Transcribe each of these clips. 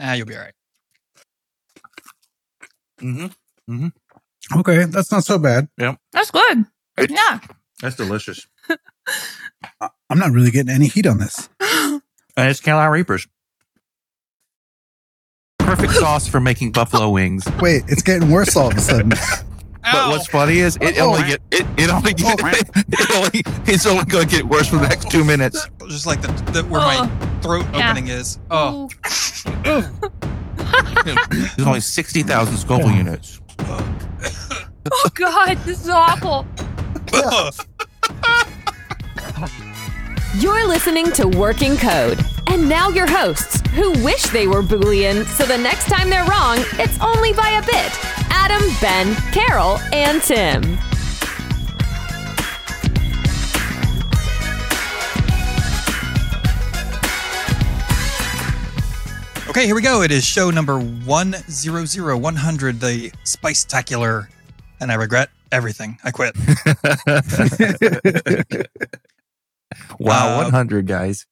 Ah, you'll be all right. Mm-hmm. Mm-hmm. Okay, that's not so bad. Yeah. That's good. It's- Yeah. That's delicious. I'm not really getting any heat on this. And it's Carolina Reapers. Perfect sauce for making buffalo wings. Wait, it's getting worse all of a sudden. But what's funny is it Oh. only get it, it only get, it only it's only going to get worse for the next two minutes. Just like the, the where my oh. throat Yeah. opening is. Oh, There's only sixty thousand Scoville units. Oh God, this is awful. You're listening to Working Code. And now your hosts, who wish they were Boolean, so the next time they're wrong, it's only by a bit. Adam, Ben, Carol, and Tim. okay. Here we go. It is show number one zero zero one hundred. The spice tacular, and I regret everything. I quit. Wow, Uh, one hundred guys.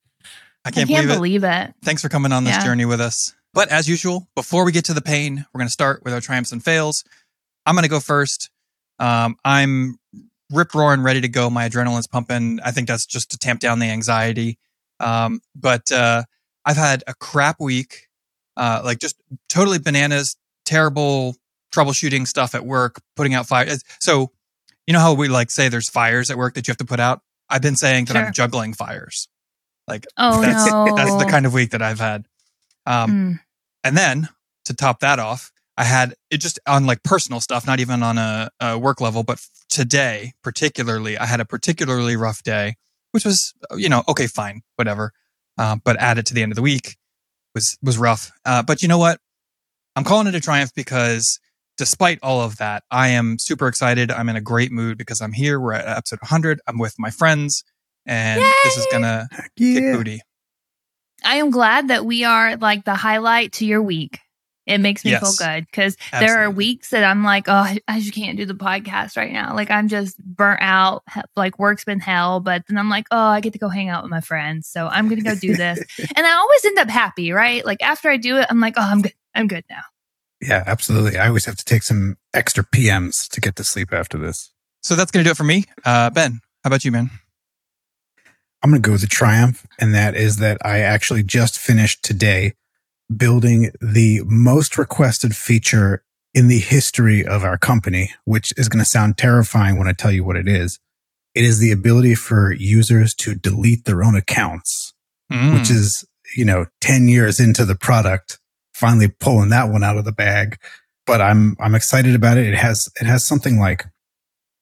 I I can't, can't believe it. believe it. Thanks for coming on this Yeah. journey with us. But as usual, before we get to the pain, we're going to start with our triumphs and fails. I'm going to go first. Um, I'm rip roaring, ready to go. My adrenaline's pumping. I think that's just to tamp down the anxiety. Um, but uh, I've had a crap week, uh, like just totally bananas, terrible troubleshooting stuff at work, putting out fires. So, you know how we like say there's fires at work that you have to put out? I've been saying that Sure. I'm juggling fires. Like Oh that's, no. that's the kind of week that I've had. Um, Mm. and then to top that off, I had it just on like personal stuff, not even on a, a work level, but today particularly, I had a particularly rough day, which was, you know, okay, fine, whatever. Um, but it to the end of the week was, was rough. Uh, but you know what? I'm calling it a triumph because despite all of that, I am super excited. I'm in a great mood because I'm here. We're at episode 100. I'm with my friends and this is going to Heck kick booty. I am glad that we are like the highlight to your week. It makes me Yes. feel good because there are weeks that I'm like, oh, I, I just can't do the podcast right now. Like I'm just burnt out. Like work's been hell, but then I'm like, oh, I get to go hang out with my friends, so I'm gonna go do this, and I always end up happy, right? Like after I do it, I'm like, oh, I'm good. I'm good now. Yeah, absolutely. I always have to take some extra PMs to get to sleep after this. So that's going to do it for me. Uh, ben, how about you, man? I'm going to go with the triumph, and that is that I actually just finished today building the most requested feature in the history of our company, which is going to sound terrifying when I tell you what it is. It is the ability for users to delete their own accounts, Mm. which is, you know, 10 years into the product, finally pulling that one out of the bag. But I'm, I'm excited about it. It has, it has something like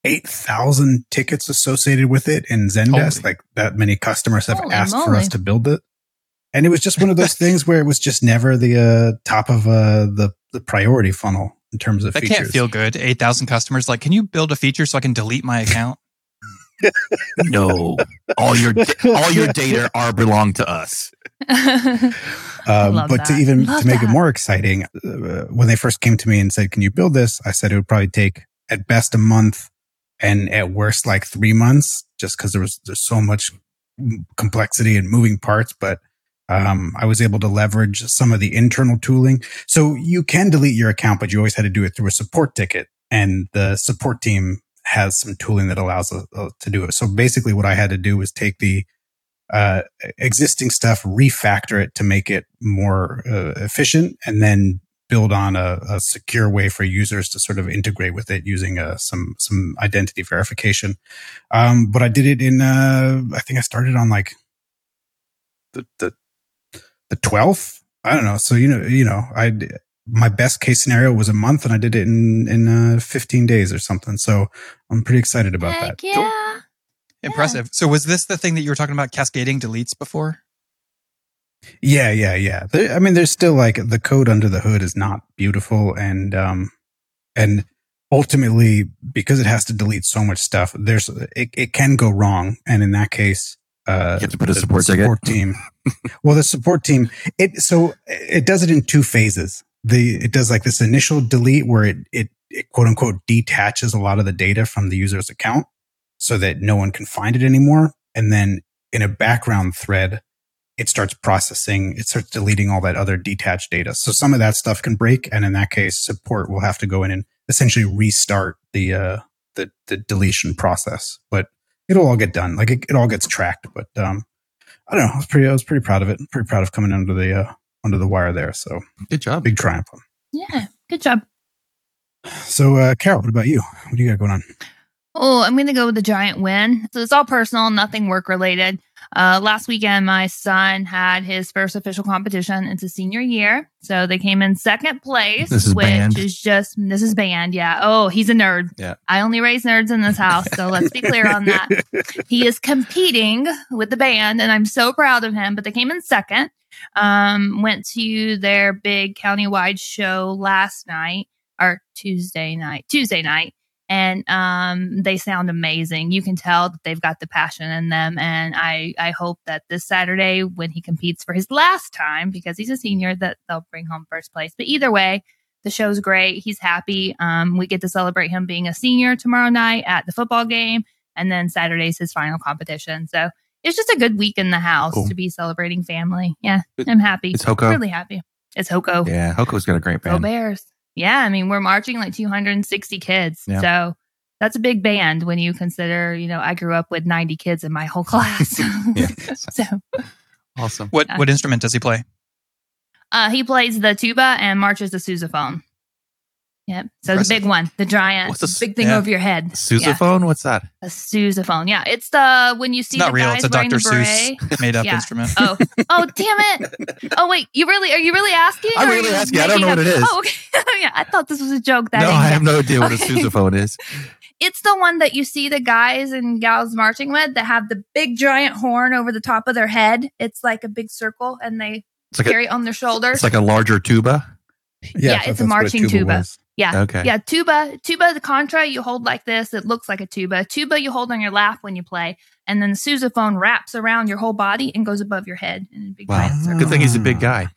8,000 tickets associated with it in Zendesk. Holy. Like that many customers have Holy asked for us to build it. And it was just one of those things where it was just never the uh, top of uh, the, the priority funnel in terms of that features. can't feel good. 8,000 customers. Like, can you build a feature so I can delete my account? No, all your all your data are belong to us. Um, Love but to even Love to make it more exciting, uh, when they first came to me and said, "Can you build this?" I said it would probably take at best a month, and at worst like three months, just because there was there's so much complexity and moving parts. But um, I was able to leverage some of the internal tooling, so you can delete your account, but you always had to do it through a support ticket, and the support team has some tooling that allows us uh, to do it. So basically, what I had to do was take the uh, existing stuff, refactor it to make it more uh, efficient, and then build on a, a secure way for users to sort of integrate with it using uh, some some identity verification. Um, but I did it in uh, I think I started on like the the the twelfth. I don't know. So you know you know I my best case scenario was a month, and I did it in in uh, fifteen days or something. So I'm pretty excited about Heck that. yeah. Impressive. So, was this the thing that you were talking about cascading deletes before? Yeah, yeah, yeah. There, I mean, there's still like the code under the hood is not beautiful, and um, and ultimately because it has to delete so much stuff, there's it, it can go wrong, and in that case, uh, You have to put a the support ticket? support team. well, the support team it so it does it in two phases. The it does like this initial delete where it it, it quote unquote detaches a lot of the data from the user's account so that no one can find it anymore, and then in a background thread it starts processing, it starts deleting all that other detached data. So some of that stuff can break, and in that case, support will have to go in and essentially restart the uh, the, the deletion process. But it'll all get done. Like it, it all gets tracked. But um, I don't know. I was pretty I was pretty proud of it. Pretty proud of coming under the uh, under the wire there. So Good job. big triumph. Yeah, good job. So uh, Carol, what about you? What do you got going on? Oh, I'm going to go with the giant win. So it's all personal, nothing work related. Uh, last weekend, my son had his first official competition. It's a senior year. So they came in second place, This is which band. is just, this is band. Yeah. Oh, he's a nerd. Yeah. I only raise nerds in this house. So let's be clear on that. He is competing with the band, and I'm so proud of him. But they came in second. Um, went to their big countywide show last night or Tuesday night. Tuesday night and um, they sound amazing. You can tell that they've got the passion in them, and I I hope that this Saturday when he competes for his last time because he's a senior that they'll bring home first place. But either way, the show's great. He's happy. Um, we get to celebrate him being a senior tomorrow night at the football game, and then Saturday's his final competition. So it's just a good week in the house Cool. to be celebrating family. Yeah, It- I'm happy. It's Hoko. Really happy. It's Hoko. Yeah, Hoko's got a great Go. Bears. Yeah, I mean, we're marching like 260 kids. Yeah. So that's a big band when you consider, you know, I grew up with 90 kids in my whole class. Yeah. so Awesome. What Yeah. what instrument does he play? uh, he plays the tuba and marches the sousaphone. Yep. So the big one, the giant, What's a big thing yeah. over your head. Yeah, Sousaphone? What's that? a sousaphone. Yeah, it's the when you see It's not the real. guys It's a wearing Dr. beret. Seuss made up Yeah. instrument. Oh, oh, damn it! Oh wait, you really are you really asking? I'm really asking. I don't know what it is. Oh, okay. Oh, yeah, I thought this was a joke. That no, I have no idea what a sousaphone is. It's the one that you see the guys and gals marching with that have the big giant horn over the top of their head. It's like a big circle and they like a, carry it on their shoulders. it's like a larger tuba. Yeah, thought it's a that's what marching tuba. Was. yeah. Okay. Yeah, tuba, tuba, the contra you hold like this. It looks like a tuba. Tuba you hold on your lap when you play, and then the sousaphone wraps around your whole body and goes above your head in a big Wow. giant circle. Good thing he's a big guy.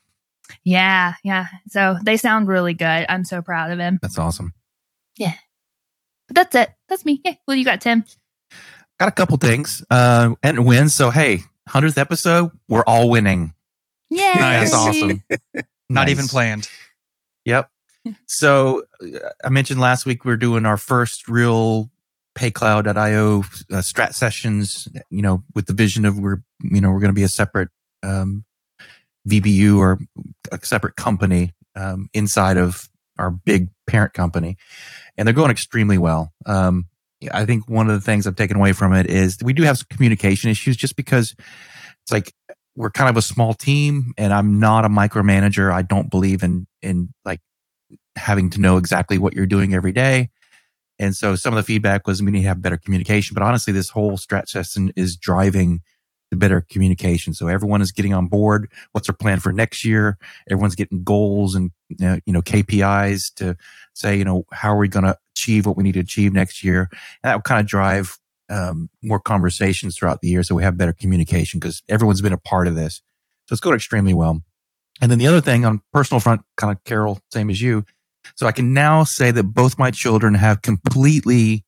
Yeah, yeah. So they sound really good. I'm so proud of him. That's awesome. Yeah. But that's it. That's me. Yeah. What do you got, Tim? Got a couple things uh, and wins. So hey, hundredth episode, we're all winning. Yeah. Nice. That's awesome. Not Nice. even planned. Yep. So I mentioned last week we are doing our first real PayCloud.io uh, strat sessions. You know, with the vision of we're you know we're going to be a separate um, VBU or a separate company um, inside of our big parent company, and they're going extremely well. Um, I think one of the things I've taken away from it is we do have some communication issues, just because it's like we're kind of a small team, and I'm not a micromanager. I don't believe in in like having to know exactly what you're doing every day. And so some of the feedback was we need to have better communication. But honestly, this whole strat session is driving the better communication. So everyone is getting on board. What's our plan for next year? Everyone's getting goals and you know, you know KPIs to say, you know, how are we going to achieve what we need to achieve next year? And that will kind of drive um, more conversations throughout the year. So we have better communication because everyone's been a part of this. So it's going extremely well. And then the other thing on personal front, kind of Carol, same as you. So I can now say that both my children have completely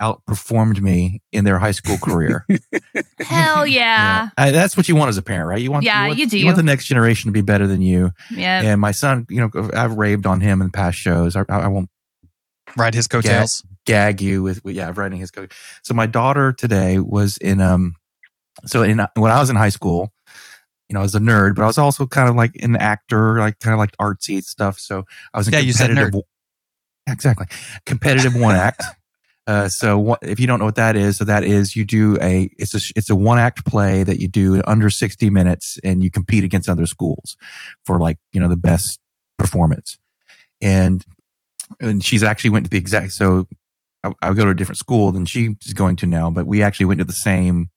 outperformed me in their high school career. Hell yeah. I, that's what you want as a parent, right? You want, Yeah, want, you do. You want the next generation to be better than you. Yeah. And my son, you know, I've raved on him in past shows. I, I won't Ride his coattails. gag you with, with yeah, writing his code. So my daughter today was in um so in when I was in high school, you know, I was a nerd, but I was also kind of like an actor, like kind of like artsy stuff. So I was Yeah, you said competitive exactly competitive one act. Uh, so what, if you don't know what that is, so that is you do a it's a it's a one act play that you do in under sixty minutes, and you compete against other schools for like you know the best performance. And and she's actually went to the exact so I, I go to a different school than she's going to now, but we actually went to the same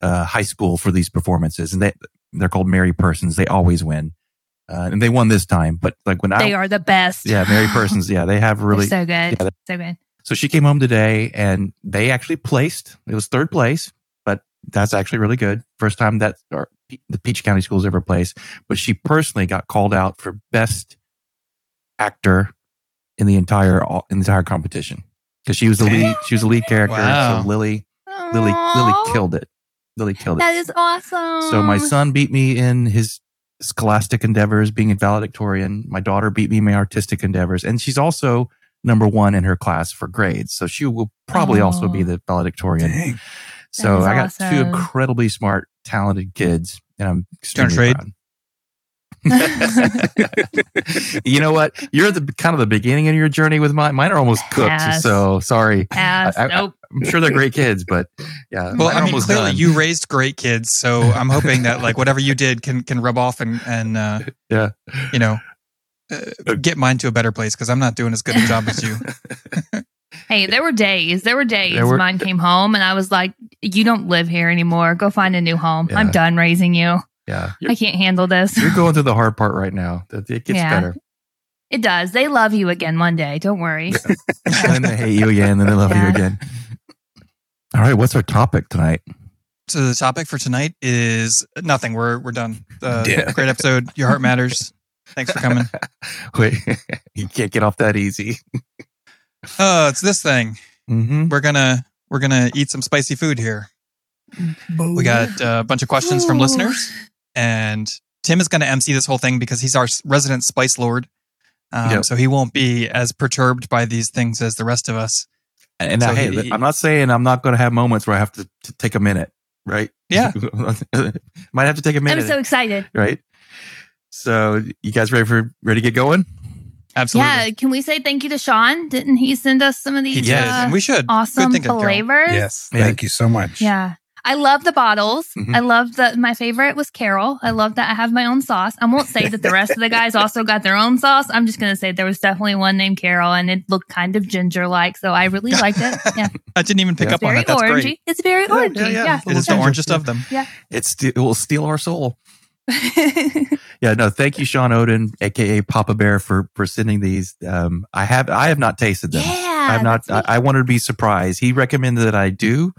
uh, high school for these performances, and they they're called Mary Persons. They always win, uh, and they won this time. But like when They I are the best. yeah Mary Persons, yeah, they have They're really so good. yeah, so good. so she came home today and they actually placed. It was third place, but that's actually really good. First time that or the Peach County Schools ever placed. But she personally got called out for best actor in the entire in the entire competition because she was the lead. She was the lead character. Wow. So Lily, Lily, Lily killed it. Lily killed it. That is awesome. So my son beat me in his scholastic endeavors, being a valedictorian. My daughter beat me in my artistic endeavors, and she's also number one in her class for grades. So she will probably also be Oh. the valedictorian. Dang. So I got two incredibly smart, talented kids, and I'm Gonna extremely trade? proud. you know what? You're the kind of the beginning of your journey with mine. Mine are almost cooked. Pass. So sorry. Pass. I- I- nope. I'm sure they're great kids, but yeah. Well, I mean, almost clearly done. you raised great kids, so I'm hoping that like whatever you did can can rub off and and uh, Yeah. you know, uh, get mine to a better place because I'm not doing as good a job as you. Hey, there were days. There were days There were- mine came home and I was like, "You don't live here anymore. Go find a new home. I'm done raising you. Yeah. You're, I can't handle this." you're going through the hard part right now. It it gets Yeah. better. It does. They love you again one day. Don't worry. and then they hate you again, and then they love you again. All right, what's our topic tonight? So the topic for tonight is nothing. We're we're done. Uh, Yeah. Great episode. Your heart matters. Thanks for coming. Wait, you can't get off that easy. Oh, it's this thing. Mm-hmm. We're gonna we're gonna eat some spicy food here. We got uh, a bunch of questions from listeners, and Tim is going to MC this whole thing because he's our resident spice lord. Um, Yep. So he won't be as perturbed by these things as the rest of us. And So I, hey, he- I'm not saying I'm not going to have moments where I have to, to take a minute, right? Yeah. might have to take a minute, I'm so excited. right? So, you guys ready for ready to get going? Absolutely. Yeah, can we say thank you to Sean? Didn't he send us some of these did. uh, and we should. awesome Good thinking, Carol. flavors? Yes. Yeah. Thank you so much. Yeah. I love the bottles. Mhm. I love that my favorite was Carol. I love that I have my own sauce. I won't say that the rest of the guys also got their own sauce. I'm just going to say there was definitely one named Carol and it looked kind of ginger like. So I really liked it. Yeah. I didn't even pick Yeah. up on very that. That's orangey. great. It's very Yeah, yeah, orangey. yeah. Yeah. It is the Ginger. orangest of them. It's it will steal our soul. Yeah, no, thank you, Sean Odin, aka Papa Bear, for for sending these. Um, I have I have not tasted them. yeah. I'm not. I, I wanted to be surprised. He recommended that I do,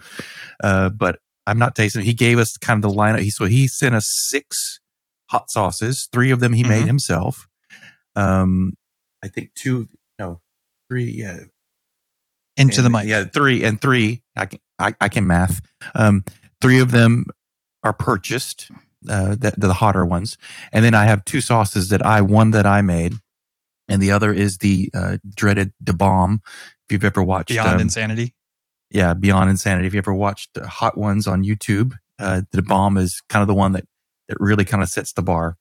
uh, but I'm not tasting. He gave us kind of the lineup. He so he sent us six hot sauces. Three of them he made Mhm. himself. Um, I think two, no, three. Yeah, Into the and- mic. Yeah, three and three. I can I, I can math. Um, three of them are purchased. Uh, the, the hotter ones, and then I have two sauces that I one that I made, and the other is the uh, dreaded Da Bomb. If you've ever watched Beyond um, insanity. Yeah, Beyond Insanity. If you ever watched the hot ones on YouTube, uh, the bomb is kind of the one that, that really kind of sets the bar.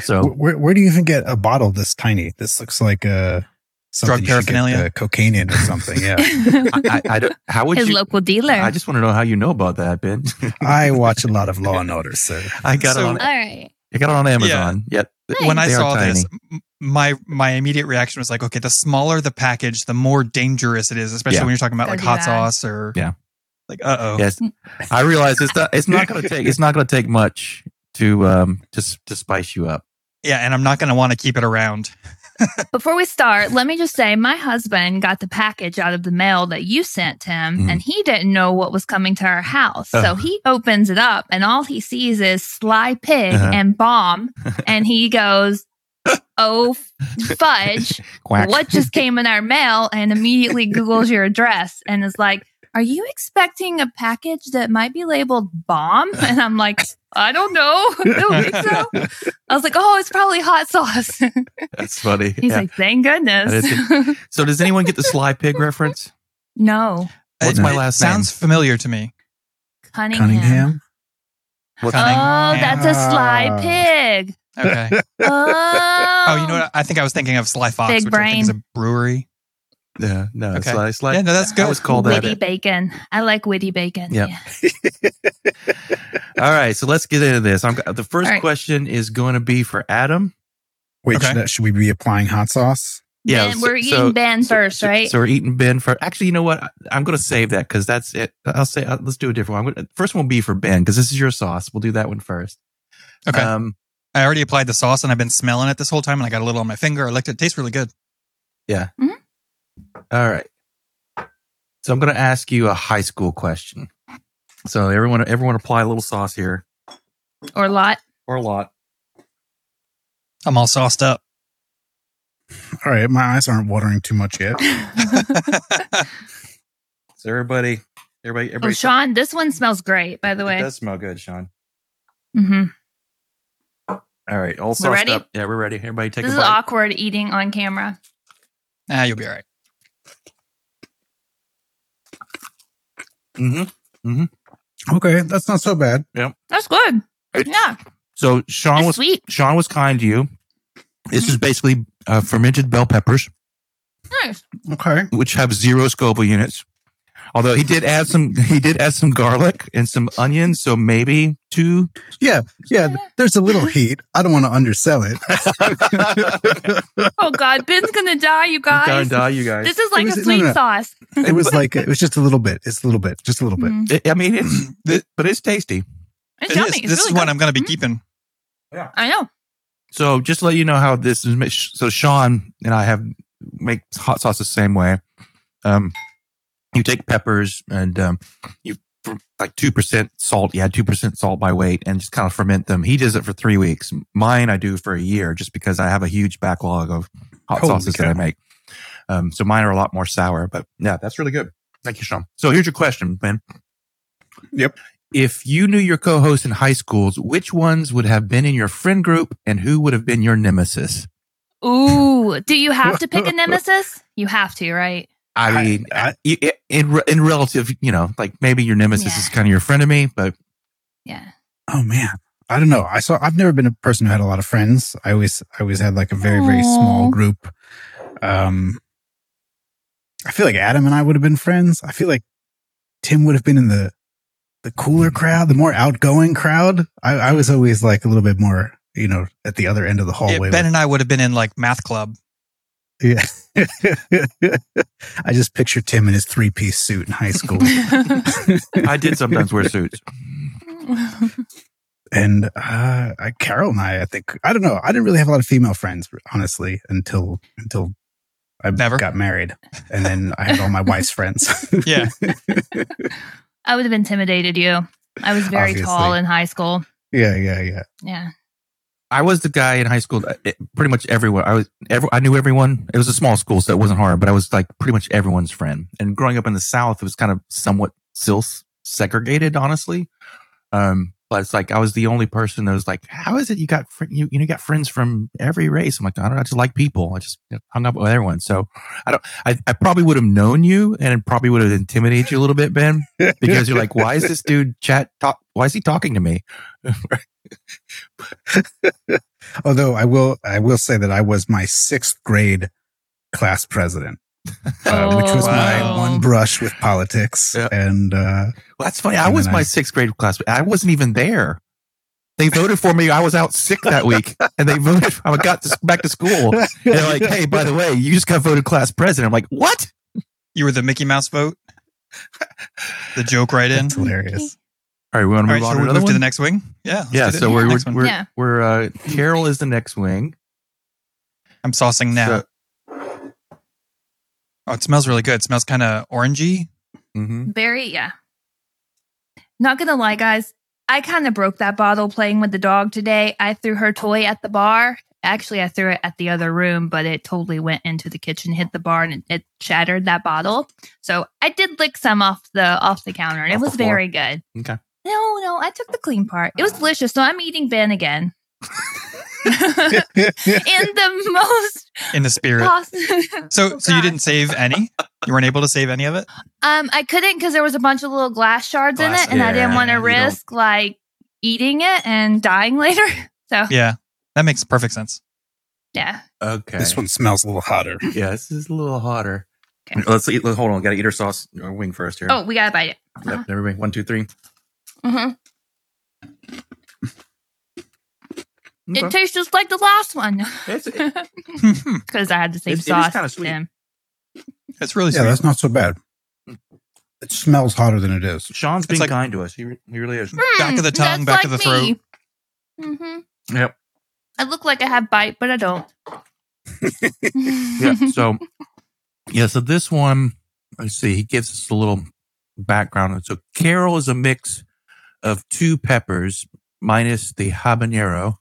So Where, where do you even get a bottle this tiny? This looks like a something Drug you should get, paraphernalia? uh, cocaine in or something. Yeah. I, I, I don't, how would His you? local dealer. I just want to know how you know about that, Ben. I watch a lot of Law and Order, sir. I got So- it on. All right. I got it on Amazon. Yet when I they saw this, my my immediate reaction was like, okay, the smaller the package, the more dangerous it is, especially Yeah. when you're talking about Gotta like hot that. sauce or Yeah. like uh oh. Yes, I realize it's not. It's not going to take. It's not going to take much to um to to spice you up. Yeah, and I'm not going to want to keep it around. Before we start, let me just say my husband got the package out of the mail that you sent him, Mhm. and he didn't know what was coming to our house. Oh. So he opens it up, and all he sees is Sly Pig Uh-huh. and Bomb. and he goes, Oh, fudge, Quack. what just came in our mail? And immediately Googles your address and is like, Are you expecting a package that might be labeled bomb? And I'm like, I don't know. I don't think so. I was like, Oh, it's probably hot sauce. That's funny. He's Yeah. like, thank goodness. So does anyone get the Sly Pig reference? no, What's It- my it last Sounds familiar to me. Cunningham. Cunningham. What's Oh, Cunningham. that's a sly Ah. pig. Okay. Oh, Oh, you know what? I think I was thinking of Sly Fox, Big which I think is a brewery. Yeah, no, Okay. Sly, Sly. Yeah, no, that's I good. was called that. Witty bacon. I like witty bacon. Yep. Yeah. All right, so let's get into this. I'm, the first All right. question is going to be for Adam. Wait, Okay. should, should we be applying hot sauce? Yeah, Ben, so- we're eating so- Ben so- first, so- right? So we're eating Ben first. Actually, you know what? I- I'm going to save that because that's it. I'll say uh, let's do a different one. I'm gonna, first one will be for Ben because this is your sauce. We'll do that one first. Okay. Um, I already applied the sauce and I've been smelling it this whole time and I got a little on my finger. I licked it. It tastes really good. All right. So I'm going to ask you a high school question. So everyone, everyone, apply a little sauce here or a lot. or a lot. I'm all sauced up. All right, my eyes aren't watering too much yet. So everybody, Everybody, everybody. Oh, everybody. Sean, this one smells great, by the it way. does smell good, Sean. hmm All right, all sauced ready? up. Yeah, we're ready. Everybody, take This a is awkward eating on camera. Ah, you'll be all right. Hmm Okay, that's not so bad. Yeah, that's good. Yeah, So Sean it's was sweet. Sean was kind to you. This is basically uh, fermented bell peppers, Nice. Okay. which have zero Scoville units. Although he did add some, he did add some garlic and some onions, so maybe two. Yeah, yeah. There's a little heat. I don't want to undersell it. Oh God, Ben's gonna die, you guys. Don't die, you guys. This is like was- a sweet no, no. sauce. It was like it was just a little bit. It's a little bit, just a little bit. Mhm. It- I mean, it's, it- but it's tasty. It's It yummy. is. It's This really is one good. I'm going to be Mhm. keeping. Yeah, I know. So just to let you know how this is. So Sean and I have make hot sauce the same way. Um, you take peppers and um, you for like two percent salt. You add two percent salt by weight and just kind of ferment them. He does it for three weeks. Mine I do for a year, just because I have a huge backlog of hot Holy sauces that I make. Um, so mine are a lot more sour, but yeah, that's really good. Thank you, Sean. So here's your question, Ben. Yep. If you knew your co-hosts in high schools, which ones would have been in your friend group and who would have been your nemesis? Ooh, do you have to pick a nemesis? You have to, right? I I- mean, I- in, in in relative, you know, like maybe your nemesis Yeah. is kind of your friend of me, but Yeah. Oh man, I don't know. I saw. I've never been a person who had a lot of friends. I always, I always had like a very, very small group. Um, I feel like Adam and I would have been friends. I feel like Tim would have been in the the cooler crowd, the more outgoing crowd. I, I was always like a little bit more, you know, at the other end of the Yeah, hallway. ben and I would have been in like math club. yeah. I just picture Tim in his three piece suit in high school. I did sometimes wear suits. and uh I, Carol and I, I think I don't know. I didn't really have a lot of female friends, honestly, until until I Never? got married, and then I had all my wife's friends. Yeah. I would have intimidated you. I was very Obviously. tall in high school. yeah, yeah, yeah. Yeah. I was the guy in high school. that- Pretty much everyone. I was. Every, I knew everyone. It was a small school, so it wasn't hard. But I was like pretty much everyone's friend. And growing up in the South, it was kind of somewhat still segregated, honestly. Um, but it's like I was the only person that was like, "How is it you got fr- you you know got friends from every race?" I'm like, I don't know. I just like people. I just hung up with everyone. So I don't. I, I probably would have known you, and it probably would have intimidated you a little bit, Ben, because you're like, "Why is this dude chat talk? Why is he talking to me?" Although I will, I will say that I was my sixth grade class president, uh, which was my one brush with politics. Yeah. And uh, Well, that's funny. I was my I- sixth grade class. I wasn't even there. They voted for me. I was out sick that week, and they voted. I got to, back to school. They're like, "Hey, by the way, you just got voted class president." I'm like, "What?" You were the Mickey Mouse vote. The joke right in. That's hilarious. All right, we want All to right, move on so to move to the next wing. Yeah. yeah, so we're we're we're, Yeah. we're uh, Carol is the next wing. I'm saucing now. So- oh, it smells really good. It smells kind of orangey. Mhm. Very, yeah. Not gonna lie, guys. I kind of broke that bottle playing with the dog today. I threw her toy at the bar. Actually, I threw it at the other room, but it totally went into the kitchen, hit the bar, and it, it shattered that bottle. So I did lick some off the off the counter, and Off it was very good. Okay. No, no, I took the clean part. It was delicious. So I'm eating Ben again. In the most in the spirit. possible. So, so you didn't save any? You weren't able to save any of it? Um, I couldn't because there was a bunch of little glass shards Glass- in it, and I didn't want to you don't- risk like eating it and dying later. So Yeah, that makes perfect sense. yeah, Okay. This one smells a little hotter. yeah, this is a little hotter. Okay. Let's eat. Let's, hold on. Got to eat our sauce our wing first here. Oh, we gotta bite it. Yep, everybody. One, two, three. hmm Okay. It tastes just like the last one because I had the same It- it is sauce. kinda sweet. him. it's really Yeah, sweet. that's not so bad. It smells hotter than it is. Sean's being like- kind to us. He, re- he really is. Back of the tongue, Mm, back of the throat. Mm-hmm. Yep. I look like I have bite, but I don't. yeah. So, yeah. So this one, let's see. He gives us a little background. So Carol is a mix of two peppers minus the habanero.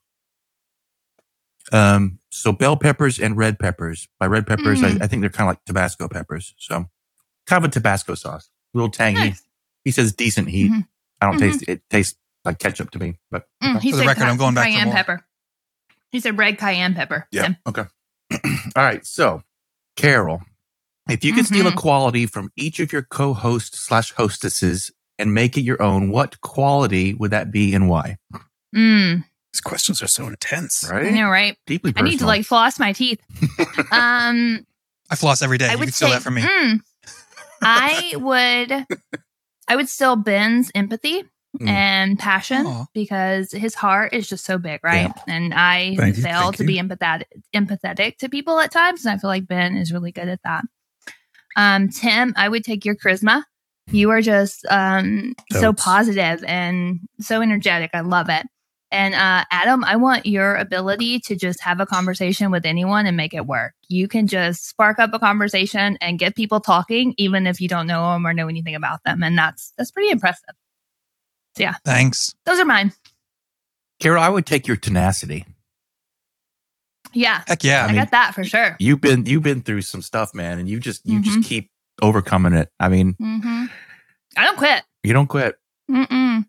Um. So bell peppers and red peppers. By red peppers, Mm. I, I think they're kind of like Tabasco peppers. So kind of a Tabasco sauce, a little tangy. Nice. He says decent heat. Mhm. I don't Mhm. taste it. It tastes like ketchup to me. But Mm, he For the said record, ca- I'm going back for cayenne more. pepper. He said red cayenne pepper. yeah, okay. All right. So, Carol, if you could steal a Mhm. quality from each of your co-hosts slash hostesses and make it your own, what quality would that be and why? Mm, These questions are so intense. I Right? know, right? Deeply personal. I need to like floss my teeth. Um, I floss every day. I You would can steal say, that from me. mm, I would, I would steal Ben's empathy Mm. and passion Aw. because his heart is just so big, right? And I Thank fail thank to you. be empathetic, empathetic to people at times, and I feel like Ben is really good at that. Um, Tim, I would take your charisma. You are just um, so positive and so energetic. I love it. And uh, Adam, I want your ability to just have a conversation with anyone and make it work. You can just spark up a conversation and get people talking, even if you don't know them or know anything about them, and that's that's pretty impressive. Yeah. Thanks. Those are mine. Carol, I would take your tenacity. Yeah, Heck yeah. I, mean- got that for sure. You've been you've been through some stuff, man, and you just you just Mhm. keep overcoming it. I mean, hmm I don't quit. you don't quit. Mm-mm.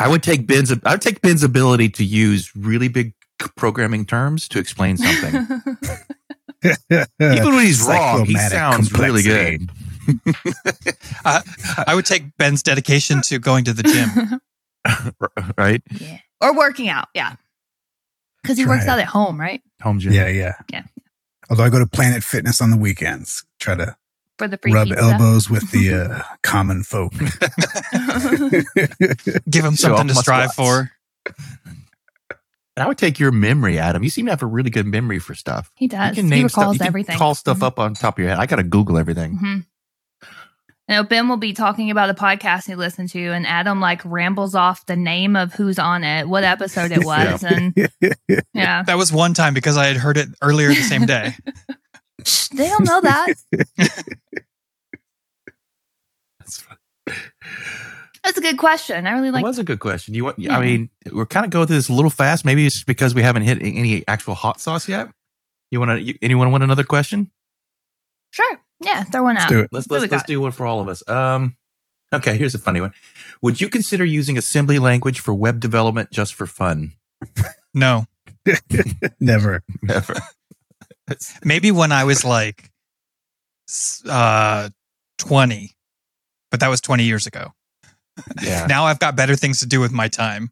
I would take Ben's I would take Ben's ability to use really big programming terms to explain something. Even when he's wrong, he Cyclomatic sounds really complexity. good. I would take Ben's dedication to going to the gym. right? yeah, or working out. Yeah, because he Try works it. out at home, right? Home gym. Yeah, yeah. Yeah. Although I go to Planet Fitness on the weekends, try to For the free rub pizza. elbows with the uh, common folk. Give him something to strive for. And I would take your memory, Adam. You seem to have a really good memory for stuff. he does. You can he recalls stuff. You can everything. call stuff Mhm. up on top of your head. I got to Google everything. hmm You know, Ben will be talking about a podcast he listened to, and Adam like rambles off the name of who's on it, what episode it was, and yeah, That was one time because I had heard it earlier the same day. They don't know that. That's fun. That's a good question. I really It like. was a good question. You want? Yeah. I mean, we're kind of going through this a little fast. Maybe it's because we haven't hit any actual hot sauce yet. You want to? Anyone want another question? Sure, yeah, throw one Let's out. do it. Let's let's let's do one for all of us. Um, okay, here's a funny one. Would you consider using assembly language for web development just for fun? No. Never. Never. Maybe when I was like uh 20. But that was 20 years ago. Yeah. Now I've got better things to do with my time.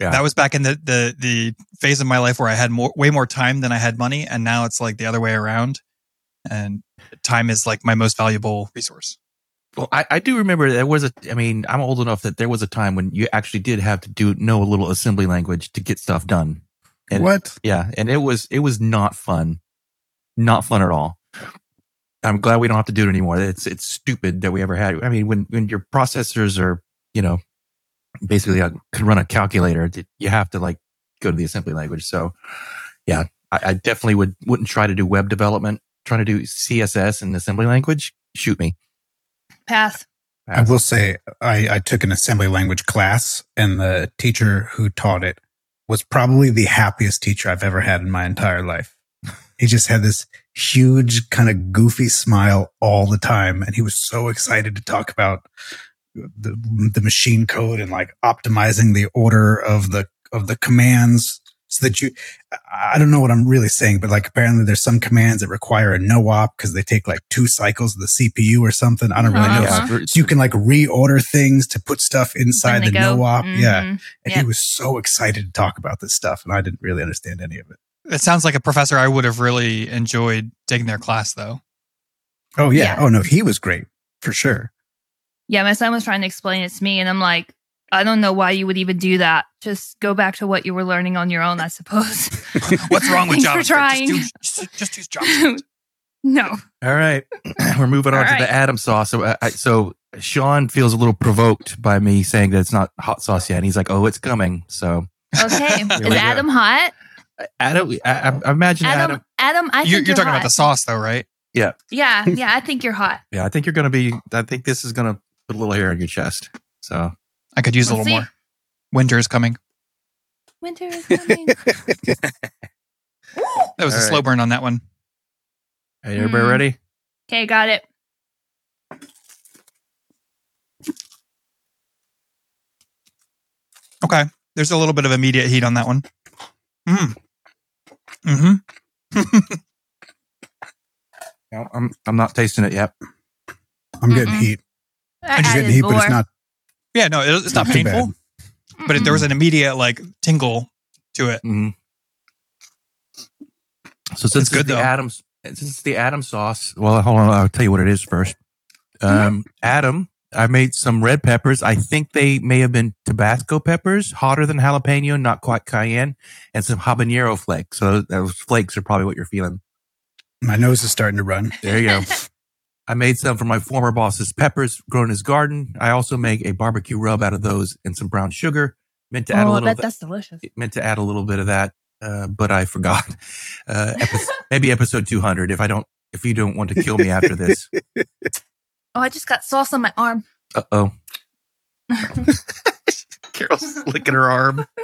Yeah. That was back in the, the the phase of my life where I had more way more time than I had money and now it's like the other way around. And time is like my most valuable resource. Well, I, I do remember there was a. I mean, I'm old enough that there was a time when you actually did have to do know a little assembly language to get stuff done. And- what? Yeah, and it was it was not fun, not fun at all. I'm glad we don't have to do it anymore. It's it's stupid that we ever had. I mean, when when your processors are you know basically uh can run a calculator, you have to like go to the assembly language. So yeah, I, I definitely would wouldn't try to do web development. Trying to do CSS and assembly language, shoot me. Pass. I will say I, I took an assembly language class and the teacher who taught it was probably the happiest teacher I've ever had in my entire life. He just had this huge kind of goofy smile all the time. And he was so excited to talk about the, the machine code and like optimizing the order of the, of the commands so that you, I don't know what I'm really saying, but like apparently there's some commands that require a no op because they take like two cycles of the CPU or something. I don't really know. Uh-huh. Yeah, So you can like reorder things to put stuff inside the go, no op. Yeah. mhm. And Yeah. he was so excited to talk about this stuff. And I didn't really understand any of it. It sounds like a professor I would have really enjoyed taking their class though. Oh, yeah. Yeah. Oh, no. He was great for sure. Yeah, my son was trying to explain it to me, and I'm like, I don't know why you would even do that. Just go back to what you were learning on your own, I suppose. What's wrong with Thanks for JavaScript? trying. Just, do, just, just use JavaScript. no. All right, we're moving on All to right. the Adam sauce. So, uh, I, so Sean feels a little provoked by me saying that it's not hot sauce yet, and he's like, "Oh, it's coming." So, Okay. we Is go. Adam hot? Adam, I, I- I imagine Adam. Adam, Adam, I think You're, you're, you're talking about the sauce though, right? Yeah, yeah, Yeah. I think you're hot. Yeah, I think you're going to be. I think this is going to put a little hair on your chest. So, I could use a We'll little see. more. Winter is coming. Winter is coming. That was All a slow right. burn on that one. hey, everybody Mm. ready? okay, got it. Okay. There's a little bit of immediate heat on that one. Mm. Mm-hmm. No, I'm I'm not tasting it yet. I'm getting Mm-mm. heat. I I'm just getting added heat, but it's not Yeah, no, it, it's not too bad. painful, but it, there was an immediate like tingle to it. Mhm. So since good, the though. Adams, since it's the Adam sauce, well, hold on, I'll tell you what it is first. Um, Adam, I made some red peppers. I think they may have been Tabasco peppers, hotter than jalapeno, not quite cayenne, and some habanero flakes. So those flakes are probably what you're feeling. my nose is starting to run. There you go. I made some for my former boss's peppers grown in his garden. I also make a barbecue rub out of those and some brown sugar. Meant to add a Oh, I little. bet of that- that's delicious. meant to add a little bit of that, uh, but I forgot. Uh, epi- maybe episode 200 if I don't, if you don't want to kill me after this. Oh, I just got sauce on my arm. Uh oh. Carol's licking her arm.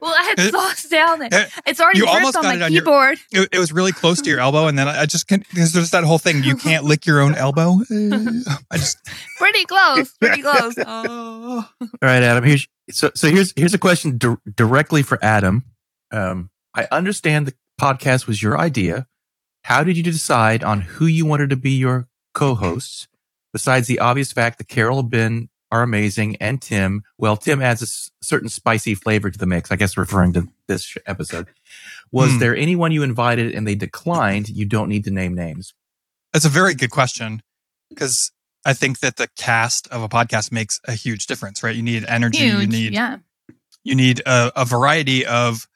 Well, I had sauce down there. eh, It's already you almost on got my it on your- keyboard. it. It was really close to your elbow, and then I I just can't. There's just that whole thing. You can't lick your own elbow. I just. Pretty close. Pretty close. Oh. All right, Adam. Here's so so here's here's a question di- directly for Adam. Um, I understand the podcast was your idea. How did you decide on who you wanted to be your co-hosts? Besides the obvious fact that Carol, and Ben are amazing, and Tim. Well, Tim adds a s- certain spicy flavor to the mix. I guess referring to this sh- episode. Was Hmm. there anyone you invited and they declined? You don't need to name names. That's a very good question because I think that the cast of a podcast makes a huge difference, right? You need energy. You need Yeah. you need a, a variety of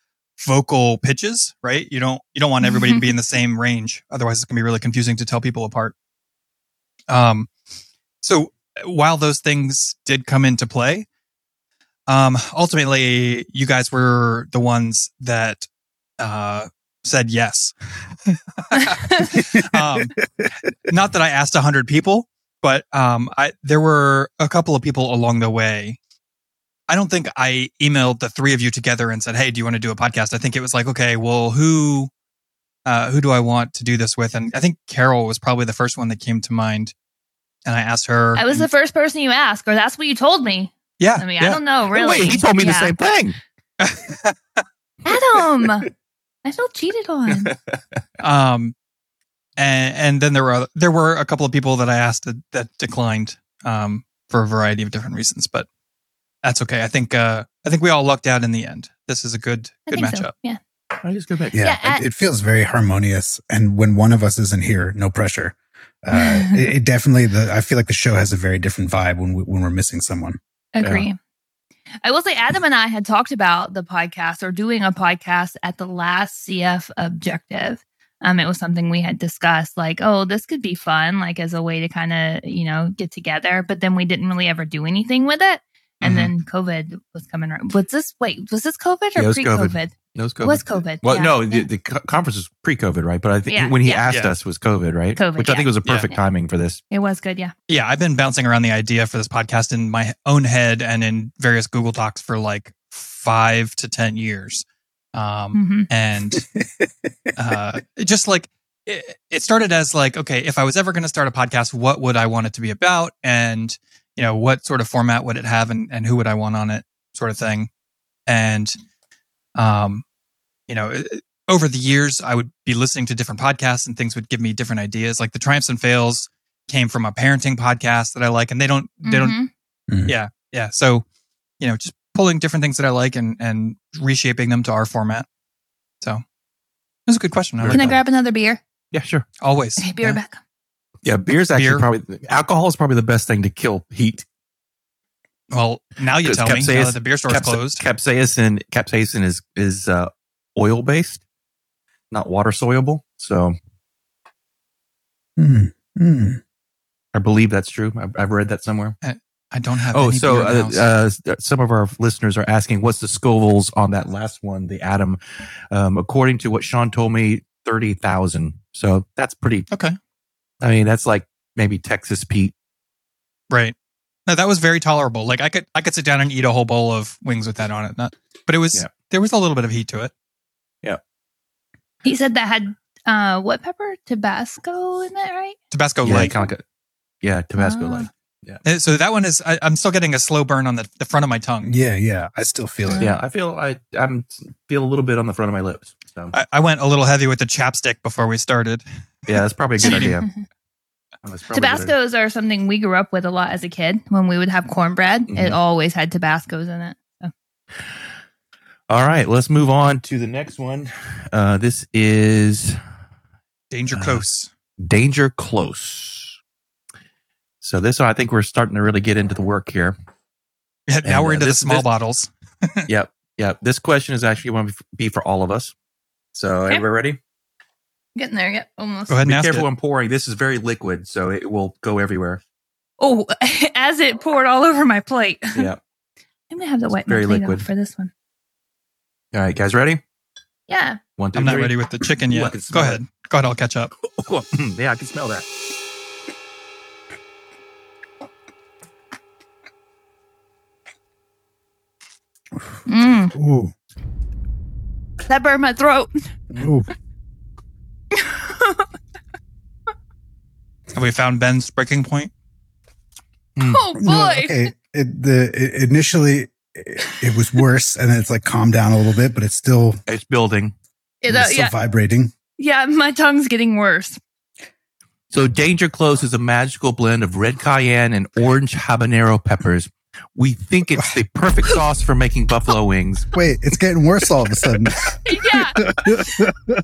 vocal pitches, right? You don't you don't want everybody to be in the same range, otherwise it's gonna be really confusing to tell people apart. Um, so while those things did come into play, um, ultimately you guys were the ones that uh, said yes. um, not that I asked a hundred people, but um, I there were a couple of people along the way. I don't think I emailed the three of you together and said, "Hey, do you want to do a podcast?" I think it was like, "Okay, well, who, uh, who do I want to do this with?" And I think Carol was probably the first one that came to mind. And I asked her. I was the first person you asked, or that's what you told me. yeah. I mean, I don't know, really. Wait, he told me the same thing. Adam, I felt cheated on. um, and and then there were other, there were a couple of people that I asked that, that declined um, for a variety of different reasons, but that's okay. I think uh, I think we all lucked out in the end. This is a good I good matchup. so. Yeah. I just go back. Yeah, Yeah, at- it, it feels very harmonious. And when one of us isn't here, no pressure. Uh, it, it definitely, the, I feel like the show has a very different vibe when we, when we're missing someone. Agree. I will say Adam and I had talked about the podcast or doing a podcast at the last CF objective. Um, it was something we had discussed, like, oh, this could be fun, like as a way to kind of, you know, get together. But then we didn't really ever do anything with it. And Mhm. then COVID was coming around. Was this wait? Was this COVID or was pre COVID. COVID? No, it's It COVID. was COVID. Well, yeah. no, the, the conference was pre-COVID, right? But I think Yeah, when he yeah. asked Yeah. us was COVID, right? COVID, Which I think was a Yeah. perfect timing for this. it was good. Yeah. Yeah, I've been bouncing around the idea for this podcast in my own head and in various Google Docs for like five to ten years. Um, hmm and uh, just like it, it started as like okay if i was ever going to start a podcast what would i want it to be about and you know what sort of format would it have and, and who would i want on it sort of thing and um you know over the years i would be listening to different podcasts and things would give me different ideas like the triumphs and fails came from a parenting podcast that i like and they don't they don't Mhm. yeah yeah so you know just pulling different things that i like and and reshaping them to our format so it was a good question I Can like I that. grab another beer? Yeah, sure. always Okay, beer Yeah. back. Yeah, beer's actually Beer. probably alcohol is probably the best thing to kill heat. Well now you tell me now that the beer store's Capsa- closed Capsaicin, capsaicin is is uh, oil based, not water soluble. So Hmm. Hmm. I believe that's true. I've, I've read that somewhere. i don't have Oh, any so beer in the uh, uh, some of our listeners are asking, what's the Scovilles on that last one, the Adam? Um, according to what Sean told me, thirty thousand. So that's pretty. okay I mean, that's like maybe Texas Pete. right no that was very tolerable like i could i could sit down and eat a whole bowl of wings with that on it not but it was Yeah. there was a little bit of heat to it Yeah. He said that had uh what pepper? Tabasco in it, right? tabasco yeah, light kinda a- yeah, Tabasco Ah. like Uh, So that one is, I, I'm still getting a slow burn on the, the front of my tongue. Yeah, yeah. I still feel it. Yeah, I feel I I'm feel a little bit on the front of my lips. So I, I went a little heavy with the chapstick before we started. yeah, that's probably a good idea. That's probably a. Tabascos are something we grew up with a lot as a kid. When we would have cornbread, Mhm. it always had Tabascos in it. All right, let's move on to the next one. Uh, this is Danger Uh, close. Danger Close. So this one, I think we're starting to really get into the work here. Yeah, now and, we're uh, into this- the small this- bottles. yep, yep. This question is actually going to be for all of us. So Okay. everybody ready? Getting there, yet almost. Go ahead and Be ask careful it. when pouring. This is very liquid, so it will go everywhere. Oh, as it poured all over my plate. Yeah. I'm gonna have to wipe my very plate liquid. for this one. All right, guys, ready? Yeah. One, two, I'm not three. ready with the chicken yet. can Go smell ahead. Go ahead. I'll catch up. yeah, I can smell that. Mm, Ooh, that burned my throat. ooh. Have we found Ben's breaking point? Oh boy. No, okay. It, the it, initially it, it was worse, and then it's like calmed down a little bit, but it's still, It's building. It- it's uh, still yeah, vibrating. yeah, my tongue's getting worse. So Danger Close is a magical blend of red cayenne and orange habanero peppers. We think it's the perfect sauce for making buffalo wings. Wait, it's getting worse all of a sudden. yeah.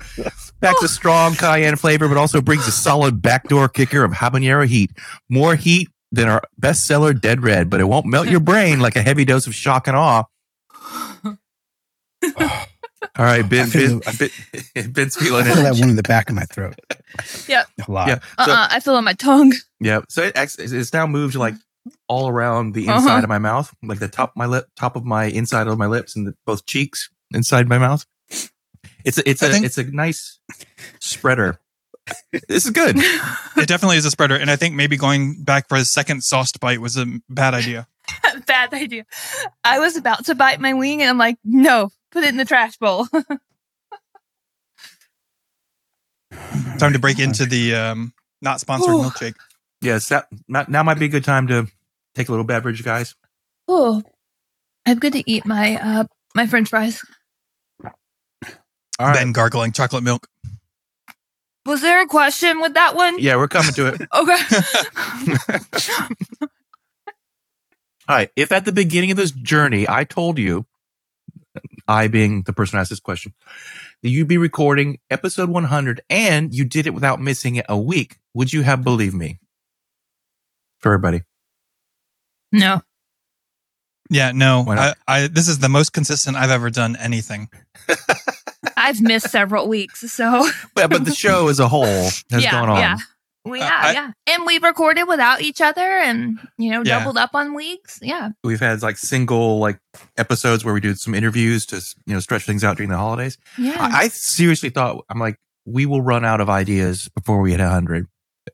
Packs a strong cayenne flavor, but also brings a solid backdoor kicker of habanero heat. More heat than our bestseller Dead Red, but it won't melt your brain like a heavy dose of shock and awe. All right, Ben, I feel ben, ben, Ben's feeling it. I feel it. that one in the back of my throat. Yep. A lot. Yeah. So, uh I feel it on my tongue. yeah. So it, it's now moved to like all around the Uh-huh. inside of my mouth, like the top of my lip, top of my inside of my lips, and the, both cheeks inside my mouth. It's a, it's I a, think- it's a nice spreader. this is good. It definitely is a spreader. And I think maybe going back for a second sauced bite was a bad idea. Bad idea. I was about to bite my wing and I'm like, no, put it in the trash bowl. Time to break into the um, not sponsored Ooh. milkshake. Yes, that now now might be a good time to take a little beverage, guys. oh. I'm going to eat my uh my french fries. All right. Ben gargling chocolate milk. Was there a question with that one? Yeah, we're coming to it. Okay. All right. If at the beginning of this journey I told you, I being the person who asked this question, that you'd be recording episode 100 and you did it without missing it a week, would you have believed me? For everybody. no. Yeah, no. I. I this is the most consistent I've ever done anything. I've missed several weeks, so But, but the show as a whole has yeah, gone on. yeah. We Uh, have, I- yeah. And we've recorded without each other and, you know, Yeah. doubled up on weeks. Yeah. We've had like single like episodes where we do some interviews to you know stretch things out during the holidays. Yeah. I, I seriously thought I'm like we will run out of ideas before we hit 100.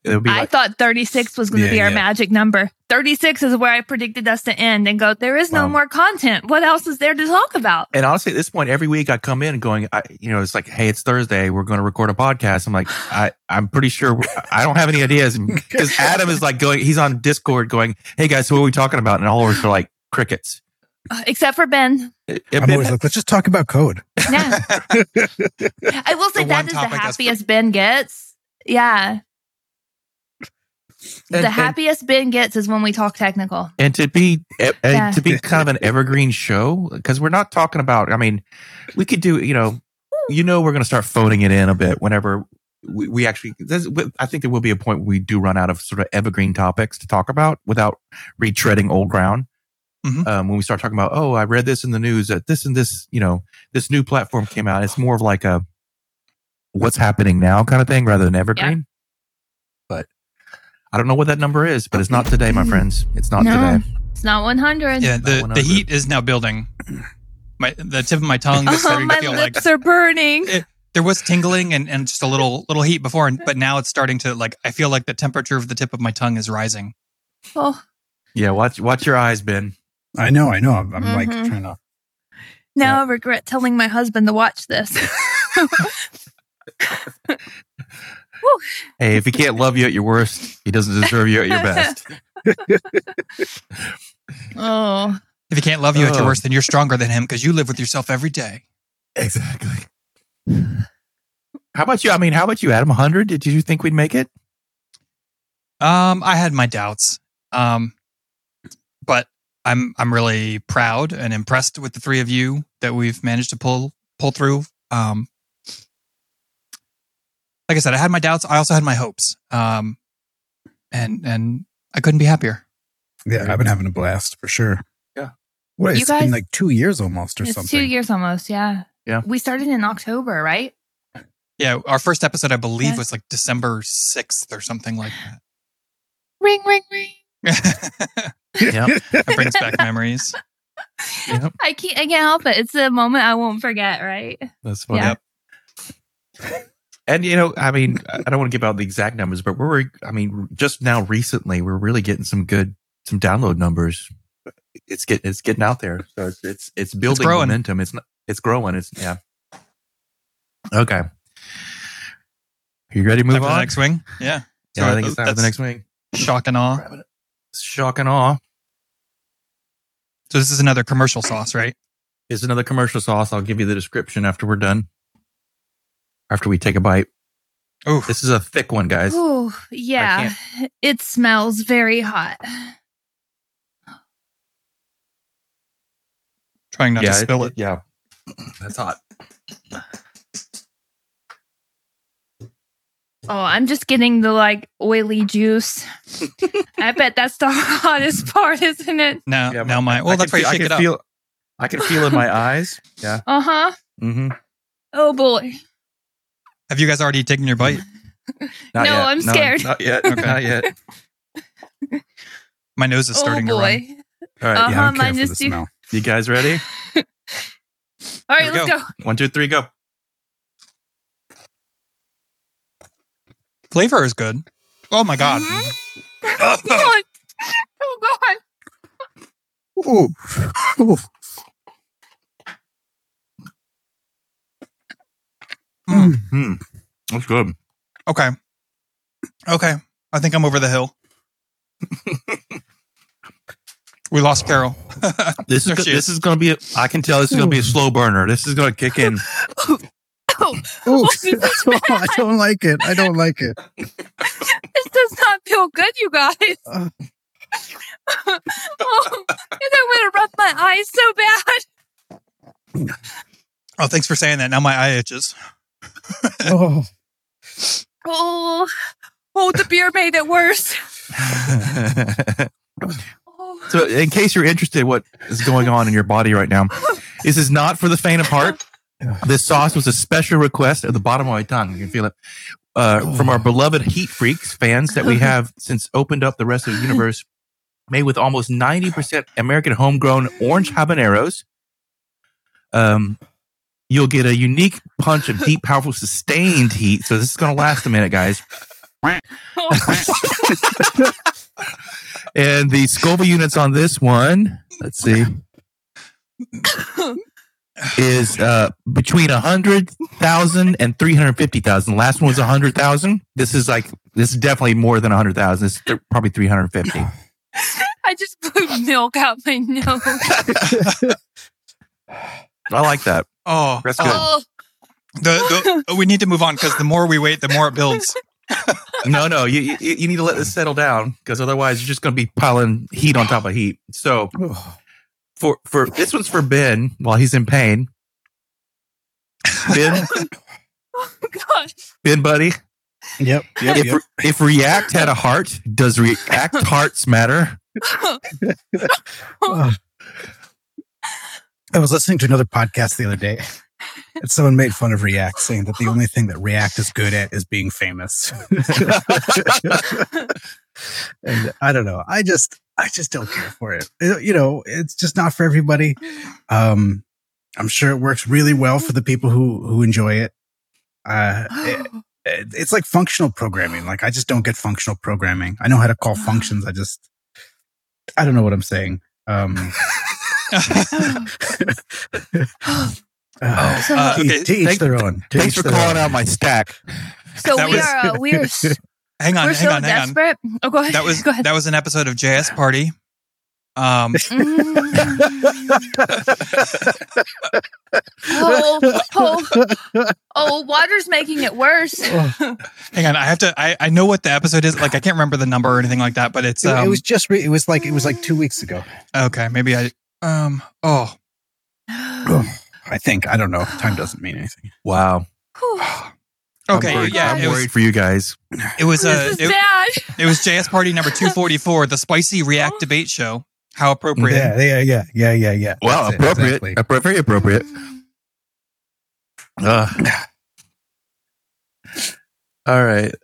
It'll be I like thought 36 was going to Yeah, be our yeah. magic number. 36 is where I predicted us to end and go, there is no Wow. more content. What else is there to talk about? And honestly, at this point, every week I come in going, I, you know, it's like, hey, it's Thursday. We're going to record a podcast. I'm like, I, I'm pretty sure I don't have any ideas because Adam is like going, he's on Discord going, hey guys, who are we talking about? And all of us are like crickets. Uh, except for Ben. It- I'm it- always like, let's just talk about code. Yeah. I will say The that one is the topic that's happiest Ben gets. Yeah. And, the and- happiest Ben gets is when we talk technical. and to be uh, Yeah. to be kind of an evergreen show because we're not talking about. I mean, we could do, you know, you know, we're going to start phoning it in a bit whenever we, we actually. there's- I think there will be a point where we do run out of sort of evergreen topics to talk about without retreading old ground. Mhm. Um, when we start talking about, oh, I read this in the news that this and this, you know, this new platform came out. It's more of like a what's happening now kind of thing rather than evergreen. But I don't know what that number is, but it's not today, my friends. It's not No. today. It's not 100. Yeah, the, 100. the heat is now building. My the tip of my tongue is Oh, starting to my feel like my lips are burning. there was tingling and, and just a little little heat before, and, but now it's starting to like I feel like the temperature of the tip of my tongue is rising. Oh, Yeah, watch watch your eyes, Ben. I know, I know. I'm, I'm like Mhm. trying to. now I regret telling my husband to watch this. Hey, if he can't love you at your worst, he doesn't deserve you at your best. Oh, If he can't love you at your Oh. worst, then you're stronger than him because you live with yourself every day. Exactly. How about you? I mean, how about you, Adam? 100? Did you think we'd make it? Um, I had my doubts. Um, but I'm I'm really proud and impressed with the three of you that we've managed to pull pull through. Um, like I said, I had my doubts. I also had my hopes. Um, and and I couldn't be happier. Yeah, I've been having a blast for sure. Yeah. What? You It's guys- been like two years almost or it's something. two years almost. Yeah. Yeah. We started in October, right? Yeah, our first episode, I believe, Yeah. was like December sixth or something like that. Ring, ring, ring. Yeah. that brings back memories. Yep. I can't. I can't help it. It's a moment I won't forget. Right. That's funny. Yeah. And you know, I mean, I don't want to give out the exact numbers, but we're, I mean, just now recently, we're really getting some good, some download numbers. It's getting, it's getting out there. So it's, it's, it's building growing. momentum. It's, not, it's growing. It's, yeah. Okay. You ready to move Time the on? next swing. Yeah. yeah, I think it's time for the next swing. Shock and awe. Shock and awe So this is another commercial sauce, right? is another commercial sauce. I'll give you the description after we're done. After we take a bite. Oh, This is a thick one, guys. Oh, yeah. It smells very hot. trying not yeah, to spill it. Yeah, that's hot. Oh, I'm just getting the like oily juice. I bet that's the hottest part, isn't it? Now, Yeah, now my I well, that's why can you shake I it can up. Feel, I can feel in my eyes. Yeah. Uh huh. Mm-hmm. Oh boy. Have you guys already taken your bite? Not No, yet. I'm scared. not yet. Okay. Not yet. My nose is starting oh to run. boy. All right. Uh-huh. yeah, I don't care for the too- smell. You guys ready? All right, let's go. go. One, two, three, go. Flavor is good. Oh my god. God. Oh god. Ooh. Ooh. Mm. Hmm. That's good. Okay. Okay. I think I'm over the hill. we lost Carol. This is go- she this is. is going to be. A, I can tell this is going to be a slow burner. This is going to kick in. Oh, Ooh. this I don't like it. I don't like it. this does not feel good, you guys. Uh. oh, and I want to rub my eyes so bad. oh, thanks for saying that. Now my eye itches. Oh. Oh, oh, the beer made it worse. Oh. so, in case you're interested, what is going on in your body right now? This is not for the faint of heart. This sauce was a special request at the bottom of my tongue. You can feel it uh, from our beloved Heat Freaks fans that we have since opened up the rest of the universe, made with almost 90% American homegrown orange habaneros. Um, you'll get a unique punch of deep, powerful, sustained heat. So this is going to last a minute, guys. And the Scoville units on this one, let's see, is uh, between 100,000 and 350,000. Last one was 100,000. This is like, this is definitely more than 100,000. It's th- probably 350. I just blew milk out my nose. I like that. Oh, That's oh, good. Oh, The, the, uh, we need to move on because the more we wait, the more it builds. No, no, you, you, you need to let this settle down because otherwise you're just going to be piling heat on top of heat. So for, for this one's for Ben while he's in pain. Ben, oh gosh. Ben, buddy. Yep. Yep. if, yep. if React had a heart, does React hearts matter? Oh. I was listening to another podcast the other day, and someone made fun of React, saying that the only thing that React is good at is being famous. and I don't know. I just, I just don't care for it. It- You know, it's just not for everybody. Um, I'm sure it works really well for the people who who enjoy it. Uh, it- it- it's like functional programming. Like I just don't get functional programming. I know how to call functions. I just, I don't know what I'm saying. Um, uh, Uh, okay, to each thank- their own. To Thanks for their calling own. out my stack. So That we was- are uh, we are hang on, We're hang so on, hang on. Oh, go ahead. That was go ahead. that was an episode of JS Party. Um, Mm. oh, oh, oh, water's making it worse. hang on, I have to. I, I know what the episode is. Like, I can't remember the number or anything like that. But it's It, um, it was just re- it was like it was like two weeks ago. okay. Maybe I um. Oh, I think I don't know. Time doesn't mean anything. Wow. Okay. I'm worried, yeah, I'm it was. worried for you guys. It was uh, it, bad. it was JS Party number two forty four, the spicy React debate show. How appropriate. Yeah, yeah, yeah, yeah, yeah, yeah. Wow, That's it, appropriate. exactly. Appro- very appropriate. Ugh. all right.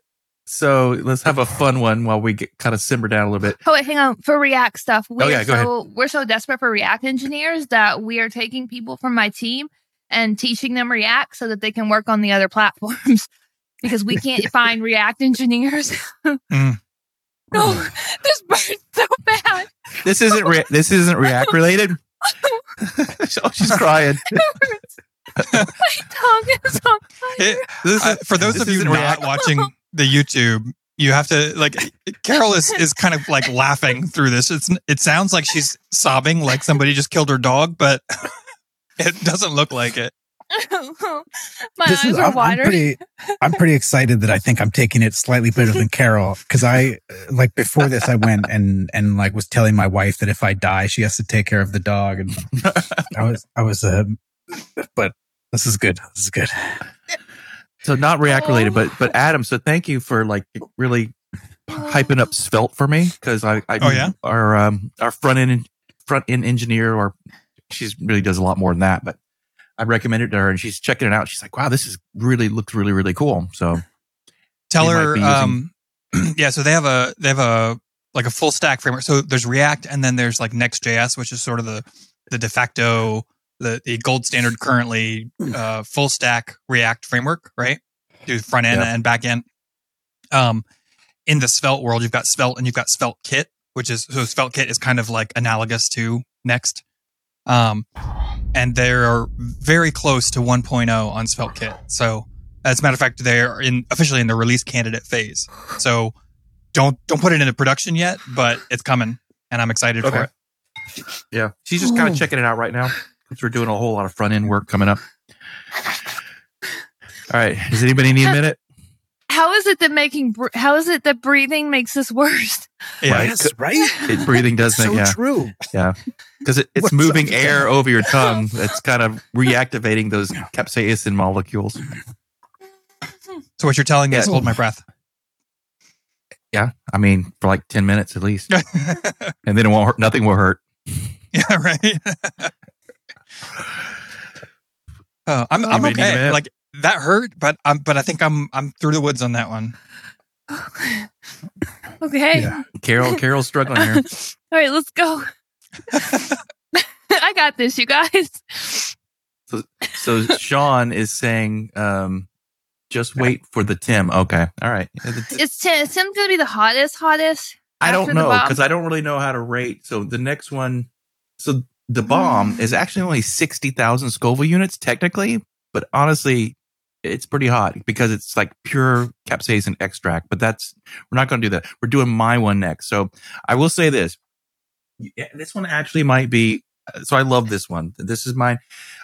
So let's have a fun one while we get kind of simmer down a little bit. Oh wait, hang on. For React stuff, we're Oh, yeah, go so we're so desperate for React engineers that we are taking people from my team and teaching them React so that they can work on the other platforms because we can't find React engineers. Mm. no, this burns so bad. This isn't re- this isn't React related. oh, she's crying. My tongue is on fire. It- This uh, for those of you isn't not React. watching the YouTube, you have to like. Carol is is kind of like laughing through this. It's it sounds like she's sobbing, like somebody just killed her dog, but it doesn't look like it. My This eyes is, are I'm, I'm watering. pretty, I'm pretty excited that I think I'm taking it slightly better than Carol because I, uh, like before this, I went and and like was telling my wife that if I die, she has to take care of the dog, and I was, I was, uh, but this is good. This is good. So not React related, but but Adam. So thank you for like really hyping up Svelte for me because I, I Oh, yeah? our um our front end front end engineer or she's really does a lot more than that, but I recommended it to her and she's checking it out. She's like, wow, this is really looks really really cool. So Tell her, using- um, yeah. So they have a they have a like a full stack framework. So there's React, and then there's like Next.js, which is sort of the the de facto the the gold standard currently uh, full stack React framework, right? Do front end Yeah. and back end. Um, in the Svelte world, you've got Svelte and you've got Svelte Kit, which is so Svelte Kit is kind of like analogous to Next. Um, and they're very close to 1.0 on Svelte Kit. So as a matter of fact, they're in officially in the release candidate phase. So don't don't put it into production yet, but it's coming, and I'm excited for it. yeah, she's just kind of checking it out right now because we're doing a whole lot of front end work coming up. All right, does anybody need a minute? How is it that making br- how is it that breathing makes this worse? Yeah, Right. Yes, right. It, breathing does make so yeah. true. Yeah, because it, it's What's moving up? air over your tongue. That's kind of reactivating those capsaicin molecules. So what you're telling me is hold my breath. Yeah, I mean for like ten minutes at least, and then it won't hurt. Nothing will hurt. yeah, right. Oh, I'm I'm Anybody need a okay. Like that hurt, but I'm but I think I'm I'm through the woods on that one. Okay. Yeah. Carol, Carol's struggling here. All right, let's go. I got this, you guys. So Sean is saying, um, just wait for the Tim. Okay, all right. Is Tim, is Tim gonna be the hottest, hottest? I don't know because I don't really know how to rate. So the next one, so the mm. bomb is actually only sixty thousand Scoville units technically, but honestly, it's pretty hot because it's like pure capsaicin extract. But that's we're not going to do that. We're doing my one next. So I will say this: eh, this one actually might be. Uh, so I love this one. This is mine.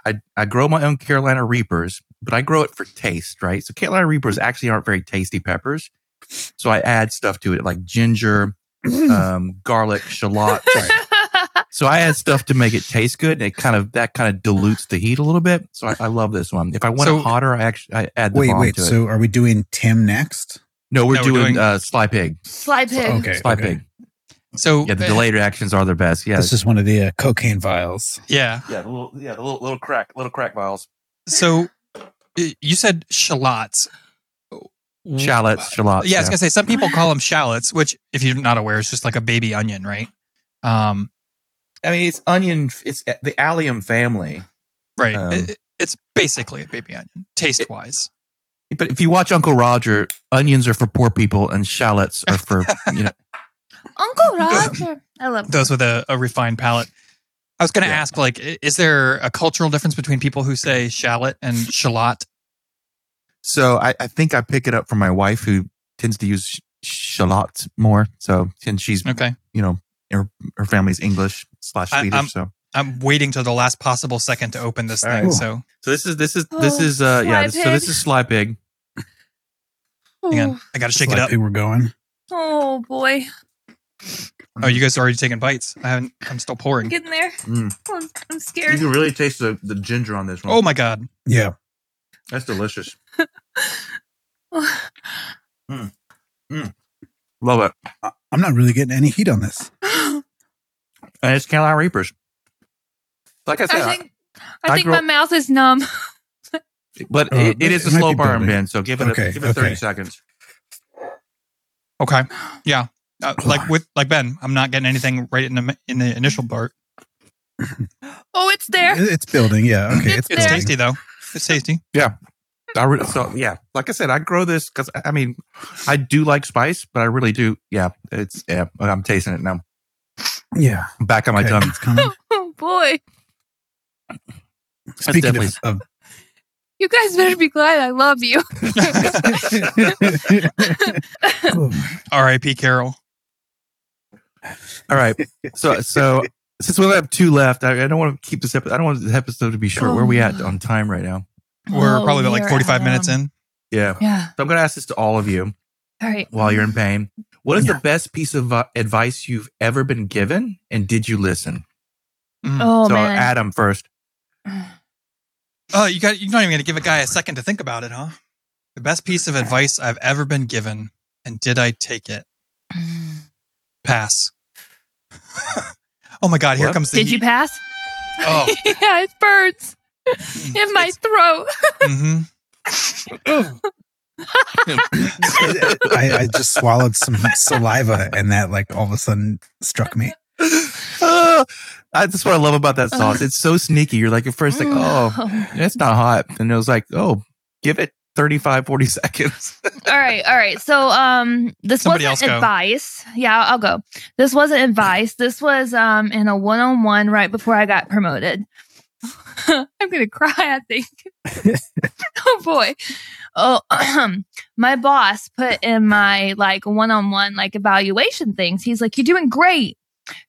I I grow my own Carolina Reapers, but I grow it for taste, right? So Carolina Reapers actually aren't very tasty peppers. So I add stuff to it like ginger, um, garlic, shallot. So I add stuff to make it taste good, and it kind of that kind of dilutes the heat a little bit. So I, I love this one. If I want So- it hotter, I actually I add the Wait, bomb wait. to it. So are we doing Tim next? No, we're No, we're doing, doing- uh, sly pig. Sly pig. Okay. Sly okay. pig. So Yeah, the delayed reactions are the best. Yeah, This is one of the uh, cocaine vials. Yeah. yeah, the little yeah the little little crack little crack vials. So you said shallots. Shallots, shallots. Yeah, I was gonna say some people call them shallots, which, if you're not aware, is just like a baby onion, right? Um, I mean, it's onion. It's the allium family. right. Um, It- it's basically a baby onion, taste wise. But if you watch Uncle Roger, onions are for poor people and shallots are for you know. Uncle Roger. I love Those with a, a refined palate. I was going to Yeah. ask, like, is there a cultural difference between people who say shallot and shallot? So I, I think I pick it up from my wife who tends to use Charlotte more. So and she's Okay. you know her her family's English slash I- Swedish. I'm- so I'm waiting till the last possible second to open this All thing. right. So so this is this is this Oh, is uh yeah. Sly So this is Sly Pig. hang on. I got to shake It's it like up. they were going. Oh boy, Oh, you guys are already taking bites. I haven't, I'm still I'm pouring. getting there. Mm. I'm, I'm scared. You can really taste the, the ginger on this one. Oh my God. Yeah. that's delicious. Love it. I- I'm not really getting any heat on this. And it's Carolina Reapers. Like I said, I think I, I think grew my mouth is numb. but Uh, it, it is a it might slow be burn. Ben. So give it Okay, a, give it thirty seconds. Okay. Yeah. Uh, like with like Ben, I'm not getting anything right in the in the initial part. Oh, it's there. It's building. Yeah. Okay. It's It's, It's tasty though. It's tasty. Yeah. I re- so yeah, like I said, I grow this because I mean, I do like spice, but I really do. Yeah, it's yeah. I'm tasting it now. Yeah. Back on my Okay, tongue. It's coming. Oh boy, Speaking definitely- of, of you guys better be glad I love you. R.I.P. Carol. All right. So so since we only have two left, I, I don't want to keep this episode. I don't want the episode to be short. Where are we at oh. on time right now? We're Oh, probably about like 45 minutes um, in. Yeah. Yeah. So I'm going to ask this to all of you All right. while you're in pain. What is Yeah. the best piece of advice you've ever been given, and did you listen? Mm. Oh so man. Adam first. Oh, you got you're not even going to give a guy a second to think about it, huh? The best piece of advice I've ever been given, and did I take it? Pass. oh my God! Here What? comes the. Did you pass? Oh. yeah, it burns in my throat. hmm I, I just swallowed some saliva and that like all of a sudden struck me. Uh, I, that's what I love about that sauce. It's so sneaky. You're like at first like, oh, it's not hot, and it was like, oh, give it 35, 40 seconds. all right, all right. So, um, this Somebody wasn't advice. Yeah, I'll go. This wasn't advice. This was um in a one-on-one right before I got promoted. I'm gonna cry. I think. oh boy. Oh, my boss put in my like one-on-one like evaluation things. He's like, "You're doing great.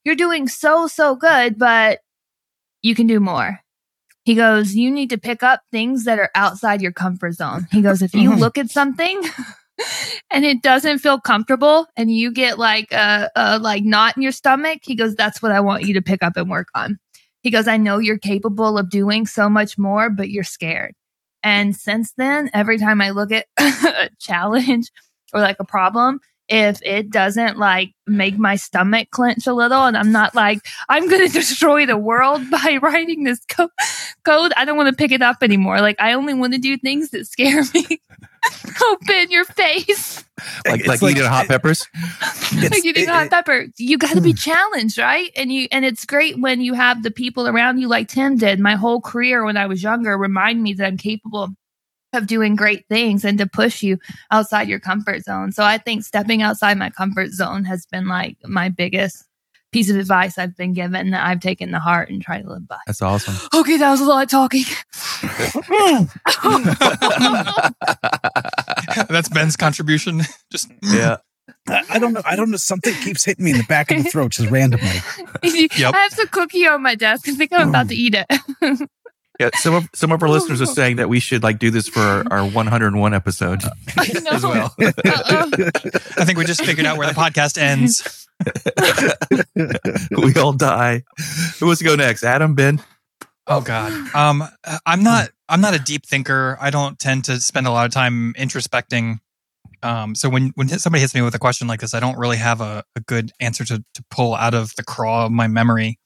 You're doing so so good, but you can do more." He goes, You need to pick up things that are outside your comfort zone. He goes, If you mm-hmm. look at something and it doesn't feel comfortable and you get like a, a like knot in your stomach, he goes, That's what I want you to pick up and work on. He goes, I know you're capable of doing so much more, but you're scared. And since then, every time I look at a challenge or like a problem, if it doesn't like make my stomach clench a little and I'm not like, I'm going to destroy the world by writing this co- code, I don't want to pick it up anymore. Like, I only want to do things that scare me. Open your face. like like, like- eating hot peppers. like you did it- hot it- pepper. You got to Hmm. be challenged, right? And you and it's great when you have the people around you like Tim did. My whole career when I was younger remind me that I'm capable of doing great things and to push you outside your comfort zone. So I think stepping outside my comfort zone has been like my biggest piece of advice I've been given that I've taken to heart and try to live by. That's awesome. Okay, that was a lot of talking. That's Ben's contribution. Just yeah. I, I don't know. I don't know. Something keeps hitting me in the back of the throat just randomly. Yep. I have some cookie on my desk. I think I'm about to eat it. Yeah, some of some of our listeners are saying that we should like do this for our, our 101 episode I as well. Uh-uh. I think we just figured out where the podcast ends. we all die. Who wants to go next? Adam, Ben. Oh God. Um, I'm not. I'm not a deep thinker. I don't tend to spend a lot of time introspecting. Um, so when when somebody hits me with a question like this, I don't really have a, a good answer to to pull out of the craw of my memory.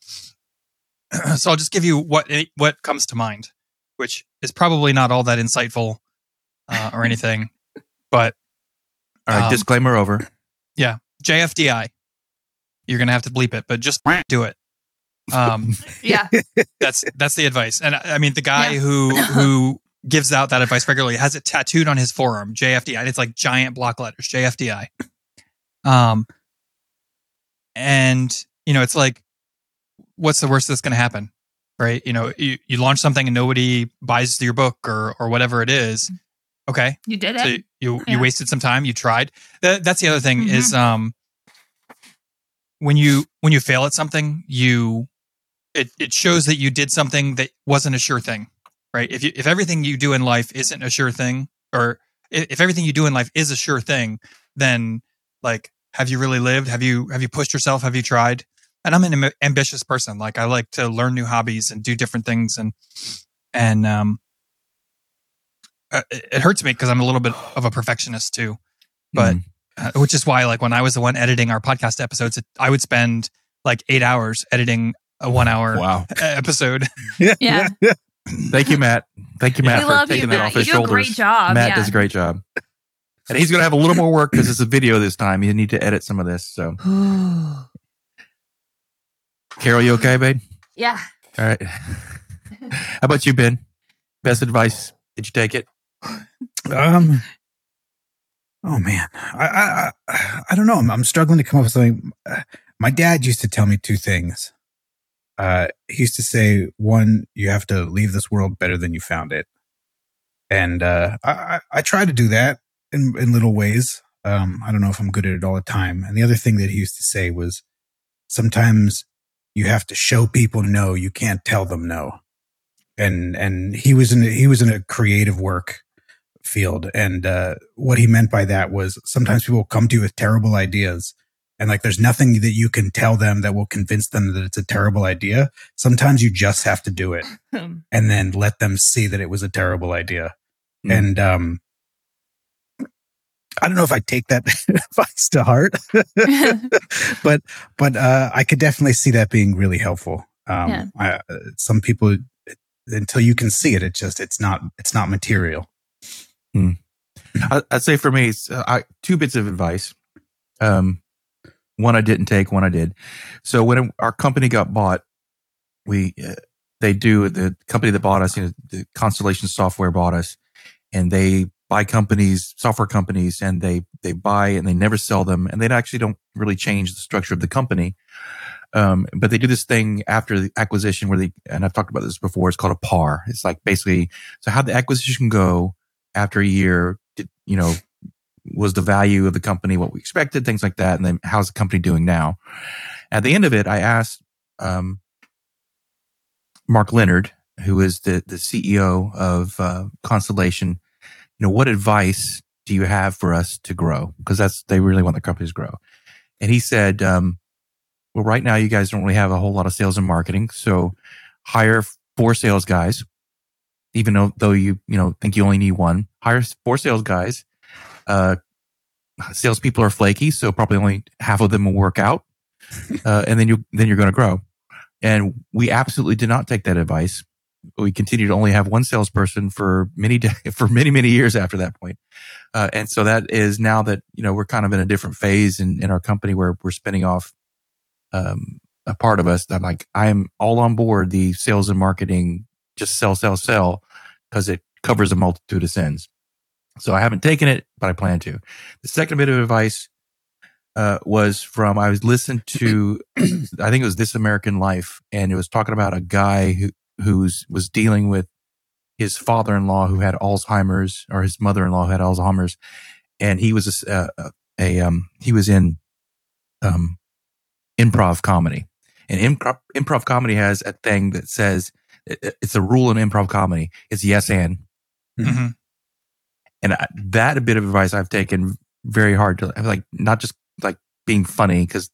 so I'll just give you what what comes to mind, which is probably not all that insightful uh, or anything, but All right, Um, disclaimer over. Yeah, JFDI. You're gonna have to bleep it, but just do it. Um, yeah. that's that's the advice. And I I mean, the guy Yeah. who who gives out that advice regularly has it tattooed on his forearm, JFDI. And it's like giant block letters, JFDI. Um, and you know, it's like, what's the worst that's going to happen, right? You know, you, you launch something and nobody buys your book or or whatever it is. Okay. You did it. So you you Yeah. wasted some time. You tried. That, that's the other thing Mhm. is um when you when you fail at something, you it it shows that you did something that wasn't a sure thing, right? If you if everything you do in life isn't a sure thing, or if everything you do in life is a sure thing, then like have you really lived? Have you have you pushed yourself? Have you tried? And I'm an am- ambitious person. Like I like to learn new hobbies and do different things, and and um, uh, it it hurts me because I'm a little bit of a perfectionist too but Mm. uh, which is why like when i was the one editing our podcast episodes it, i would spend like eight hours editing a one hour Wow. episode Yeah. Thank you, Matt. Thank you, Matt, we for love taking you, that Matt. off You his do shoulders. a great job. Matt yeah. does a great job. And he's going to have a little more work because it's a video this time. You need to edit some of this. So, Carol, you okay, babe? yeah. All right. How about you, Ben? Best advice? Did you take it? Um. Oh man, I I I don't know. I'm, I'm struggling to come up with something. Uh, My dad used to tell me two things. Uh, he used to say, one, you have to leave this world better than you found it, and uh, I I, I try to do that in in little ways. Um, I don't know if I'm good at it all the time. And the other thing that he used to say was, sometimes you have to show people no. You can't tell them no. And and he was in he was in a creative work field. And uh, what he meant by that was sometimes people come to you with terrible ideas. And like, there's nothing that you can tell them that will convince them that it's a terrible idea. Sometimes you just have to do it and then let them see that it was a terrible idea. Mm. And, um, I don't know if I take that advice to heart, but, but, uh, I could definitely see that being really helpful. Um, Yeah. I, uh, some people, until you can see it, it's just, it's not, it's not material. I, I'd say for me, it's, uh, I, two bits of advice. Um, one I didn't take, one I did. So when our company got bought, we uh, they do the company that bought us, you know, the Constellation Software bought us, and they buy companies, software companies, and they they buy and they never sell them, and they actually don't really change the structure of the company. Um, but they do this thing after the acquisition where they, and I've talked about this before. It's called a par. It's like basically, so how the acquisition go after a year, did, you know, was the value of the company what we expected, things like that, and then how's the company doing now? At the end of it, I asked um, Mark Leonard, who is the the CEO of uh, Constellation, you know, what advice do you have for us to grow? Because that's they really want the companies to grow. And he said, um, well, right now you guys don't really have a whole lot of sales and marketing, so hire four sales guys. Even though, though you you know think you only need one, hire four sales guys. Uh, salespeople are flaky, so probably only half of them will work out, uh, and then you then you're going to grow. And we absolutely did not take that advice. We continued to only have one salesperson for many day, for many many years after that point. Uh, and so that is now that you know we're kind of in a different phase in, in our company where we're spinning off um, a part of us. I'm like I'm all on board the sales and marketing, just sell sell sell because it covers a multitude of sins. So I haven't taken it, but I plan to. The second bit of advice uh, was from I was listening to I think it was This American Life, and it was talking about a guy who who's was dealing with his father-in-law who had Alzheimer's or his mother-in-law who had Alzheimer's, and he was a, a, a um he was in um improv comedy, and improv improv comedy has a thing that says it's a rule in improv comedy. It's yes and Mhm. and I, that a bit of advice I've taken very hard to like not just like being funny because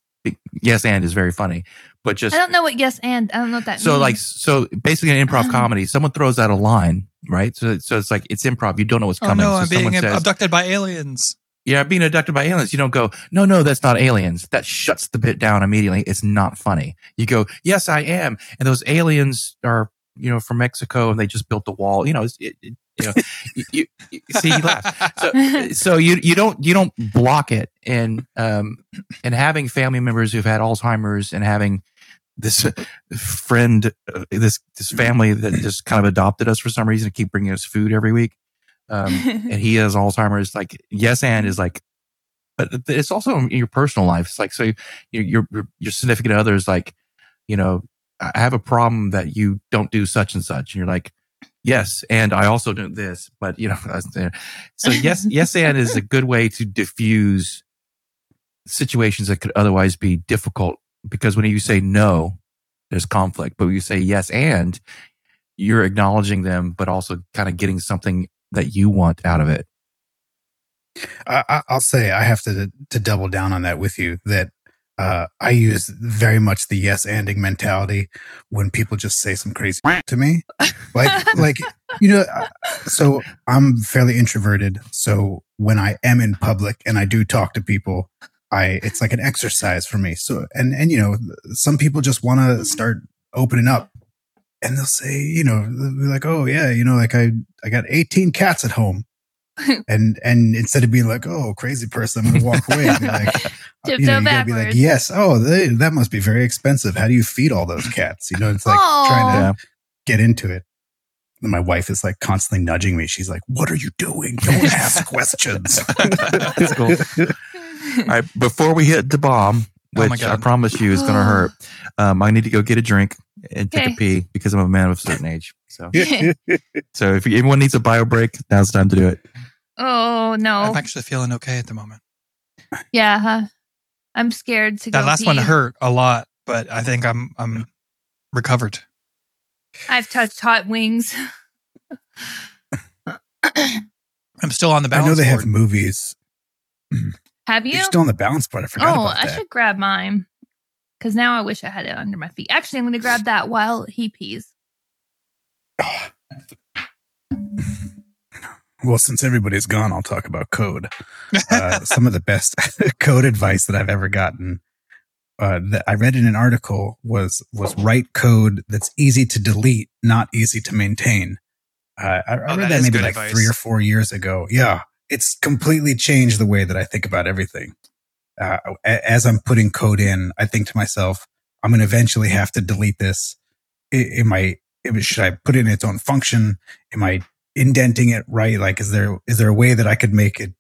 yes and is very funny, but just I don't know what yes and I don't know what that so means. like so basically an improv Um. comedy, someone throws out a line, right? So so it's like it's improv. You don't know what's oh coming. no so i'm being someone says, abducted by aliens "Yeah, being abducted by aliens." You don't go, "No, no, that's not aliens." That shuts the bit down immediately. It's not funny. You go, "Yes, I am," and those aliens are you know from Mexico and they just built the wall. You know, it's, it, it, you know, you, you, you see, he laughs. So, so you you don't you don't block it and um and having family members who've had Alzheimer's and having this friend uh, this this family that just kind of adopted us for some reason to keep bringing us food every week. Um and he has Alzheimer's like yes and is like but it's also in your personal life. It's like so your your your significant other is like you know I have a problem that you don't do such and such. And you're like yes, and I also do this, but you know, so yes, yes, and is a good way to diffuse situations that could otherwise be difficult because when you say no, there's conflict, but when you say yes, and you're acknowledging them, but also kind of getting something that you want out of it. I, I- I'll say I have to to double down on that with you. That uh, I use very much the yes anding mentality when people just say some crazy to me, like like you know. uh, So I'm fairly introverted. So when I am in public and I do talk to people, I it's like an exercise for me. So and and you know, some people just want to start opening up. And they'll say, you know, be like, "Oh yeah, you know, like I, I got 18 cats at home," and and instead of being like, "Oh, crazy person," I'm gonna walk away. And be like, uh, Tiptoe you know, you gotta be like, "Yes, oh, they, that must be very expensive. How do you feed all those cats?" You know, it's like Aw. trying to Yeah. get into it. And my wife is like constantly nudging me. She's like, "What are you doing? Don't ask questions." That's cool. All right, before we hit the bomb, Oh which I promise you is going to hurt, um, I need to go get a drink and take Okay. a pee because I'm a man of a certain age. So, so if anyone needs a bio break, now's the time to do it. oh no. I'm actually feeling okay at the moment. Yeah. huh? I'm scared to go. That last one hurt a lot, but I think I'm I'm recovered. I've touched hot wings. I'm still on the I balance know they have movies. Have you? You're still on the balance board. I forgot oh, about I should grab mine. Because now I wish I had it under my feet. Actually, I'm going to grab that while he pees. Well, since everybody's gone, I'll talk about code. Uh, some of the best code advice that I've ever gotten uh, that I read in an article was was write code that's easy to delete, not easy to maintain. Uh, I, I Oh, read that that is maybe like advice. three or four years ago. Yeah, it's completely changed the way that I think about everything. Uh, as I'm putting code in, I think to myself, I'm going to eventually have to delete this. Am I? Should I put in its own function? Am I indenting it right? Like, is there is there a way that I could make it?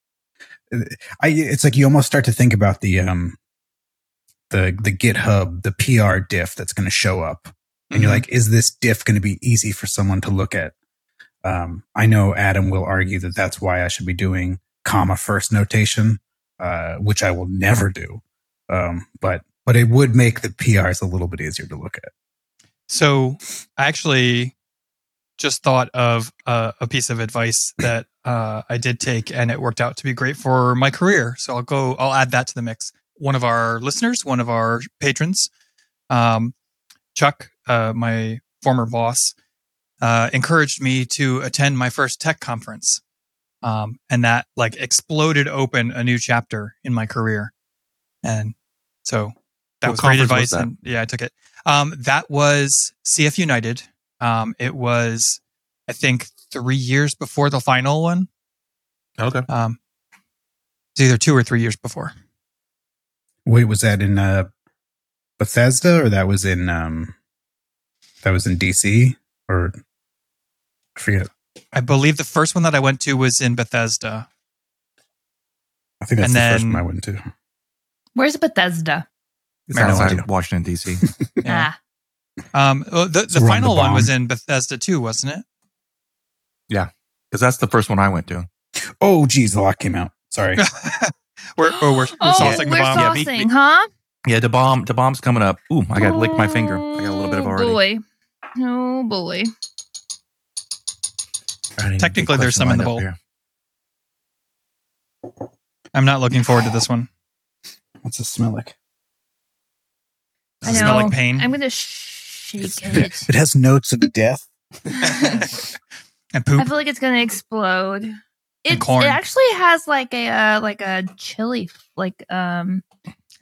I it's like you almost start to think about the um the the GitHub the PR diff that's going to show up, and you're Mhm. like, is this diff going to be easy for someone to look at? Um, I know Adam will argue that that's why I should be doing comma first notation, uh, which I will never do. Um, but but it would make the PRs a little bit easier to look at. So I actually just thought of uh, a piece of advice that uh, I did take, and it worked out to be great for my career. So I'll go. I'll add that to the mix. One of our listeners, one of our patrons, um, Chuck, uh, my former boss, uh, encouraged me to attend my first tech conference, um, and that like exploded open a new chapter in my career. And so that What was great conference was advice. And yeah, I took it. Um, that was CF United. Um, it was, I think, three years before the final one. Okay. Um, it's either two or three years before. Wait, was that in uh, Bethesda or that was in um, that was in DC or I forget. I believe the first one that I went to was in Bethesda. I think that's And the first one I went to. Where's Bethesda? It's Maryland. outside Washington, D.C. Yeah. Ah, Um, well, the So the the final one was in Bethesda too, wasn't it? Yeah, because that's the first one I went to. Oh, geez, the lock came out. Sorry. we're, oh, we're, we're oh, saucing the we're bomb. Yeah, me- saucing, me- huh? Yeah, the bomb. The bomb's coming up. Ooh, I got to lick my finger. I got a little bit of Oh, already. boy. Oh boy. I need to Technically, there's some in the bowl. here. I'm not looking forward to this one. What's it smell like? Does I it know. smell like pain? I'm gonna shake it. It has notes of death. and poop. I feel like it's gonna explode. It, corn. it actually has like a uh, like a chili like um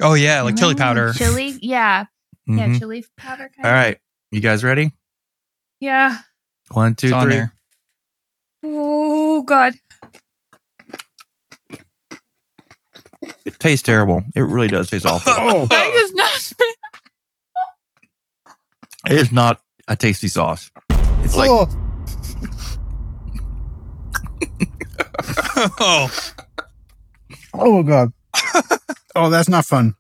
Oh yeah, like chili mm, powder. Chili, yeah, yeah, Mhm. chili powder. Kind All right, you guys ready? Yeah. One, two, It's on there. Oh God. It tastes terrible. It really does taste awful. Oh, That is not. it is not a tasty sauce. It's like oh, oh, oh God. Oh, that's not fun.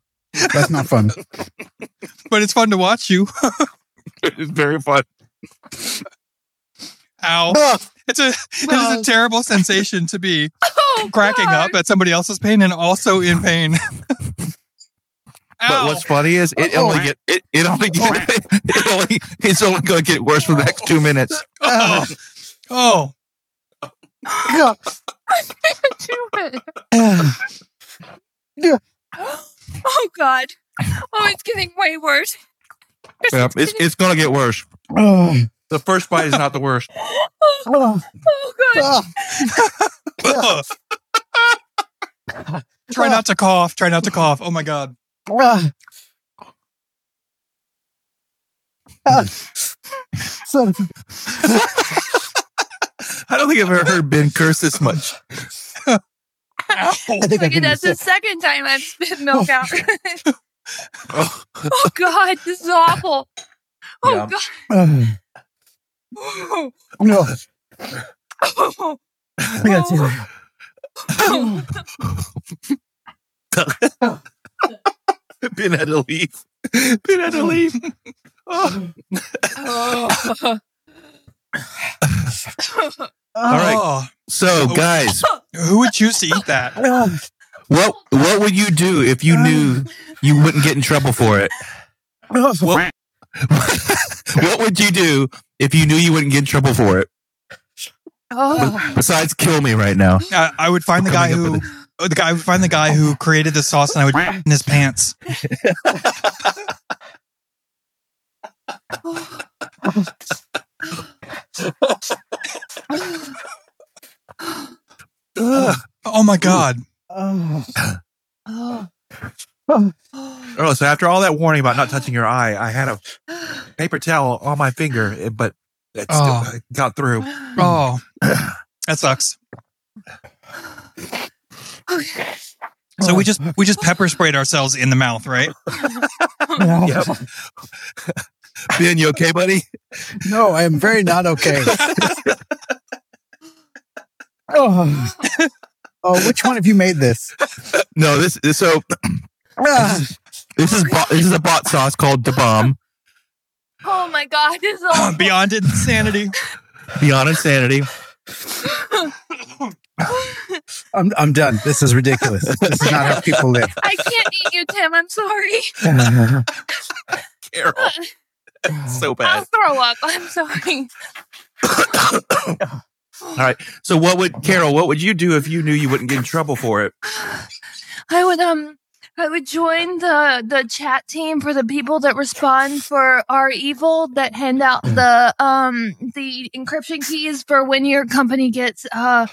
That's not fun. but it's fun to watch you. it's very fun. Ah. Ow. Oh, It's a it is a terrible sensation to be Oh, cracking God. up at somebody else's pain and also in pain. But what's funny is it only oh. get it, it only get, oh. it only it's only going to get worse for the next two minutes. oh. oh. God. oh God. Oh, it's getting way worse. Yeah, it's it's going to get worse. Oh, The first bite is not the worst. oh, Oh God. oh, Try not to cough. Try not to cough. Oh my god. Son of a- I don't think I've ever heard Ben curse this much. I think I that's the second time I've spit milk out. Oh, oh God, this is awful. Oh Yeah. God. No, oh, I gotta see that. oh. Ben had to leave. Ben had to leave. Oh. Oh. All right. Oh. So, guys, Who would choose to eat that? What what would you do if you knew you wouldn't get in trouble for it? What, what would you do if you knew you wouldn't get in trouble for it? Oh. Besides, kill me right now. Uh, I would find the guy who up uh, the guy I would find the guy who created the sauce and I would put in his pants. Oh my god. Oh. Oh. Oh, so after all that warning about not touching your eye, I had a paper towel on my finger, eh, but it still Oh. got through. Oh. That sucks. So we just we just pepper sprayed ourselves in the mouth, right? Yep. Ben, you okay, buddy? No, I am very not okay. oh. oh, which one of you made this? No, this is so. Ah. This is bo- this is a bot sauce called Da Bomb. Oh my God, this is awful. Beyond insanity. Beyond Insanity. I'm I'm done. This is ridiculous. This is not how people live. I can't eat you, Tim. I'm sorry. Carol. so bad. I'll bad. throw up. I'm sorry. All right. So, what would Carol? What would you do if you knew you wouldn't get in trouble for it? I would um I would join the the chat team for the people that respond for REvil that hand out the um the encryption keys for when your company gets uh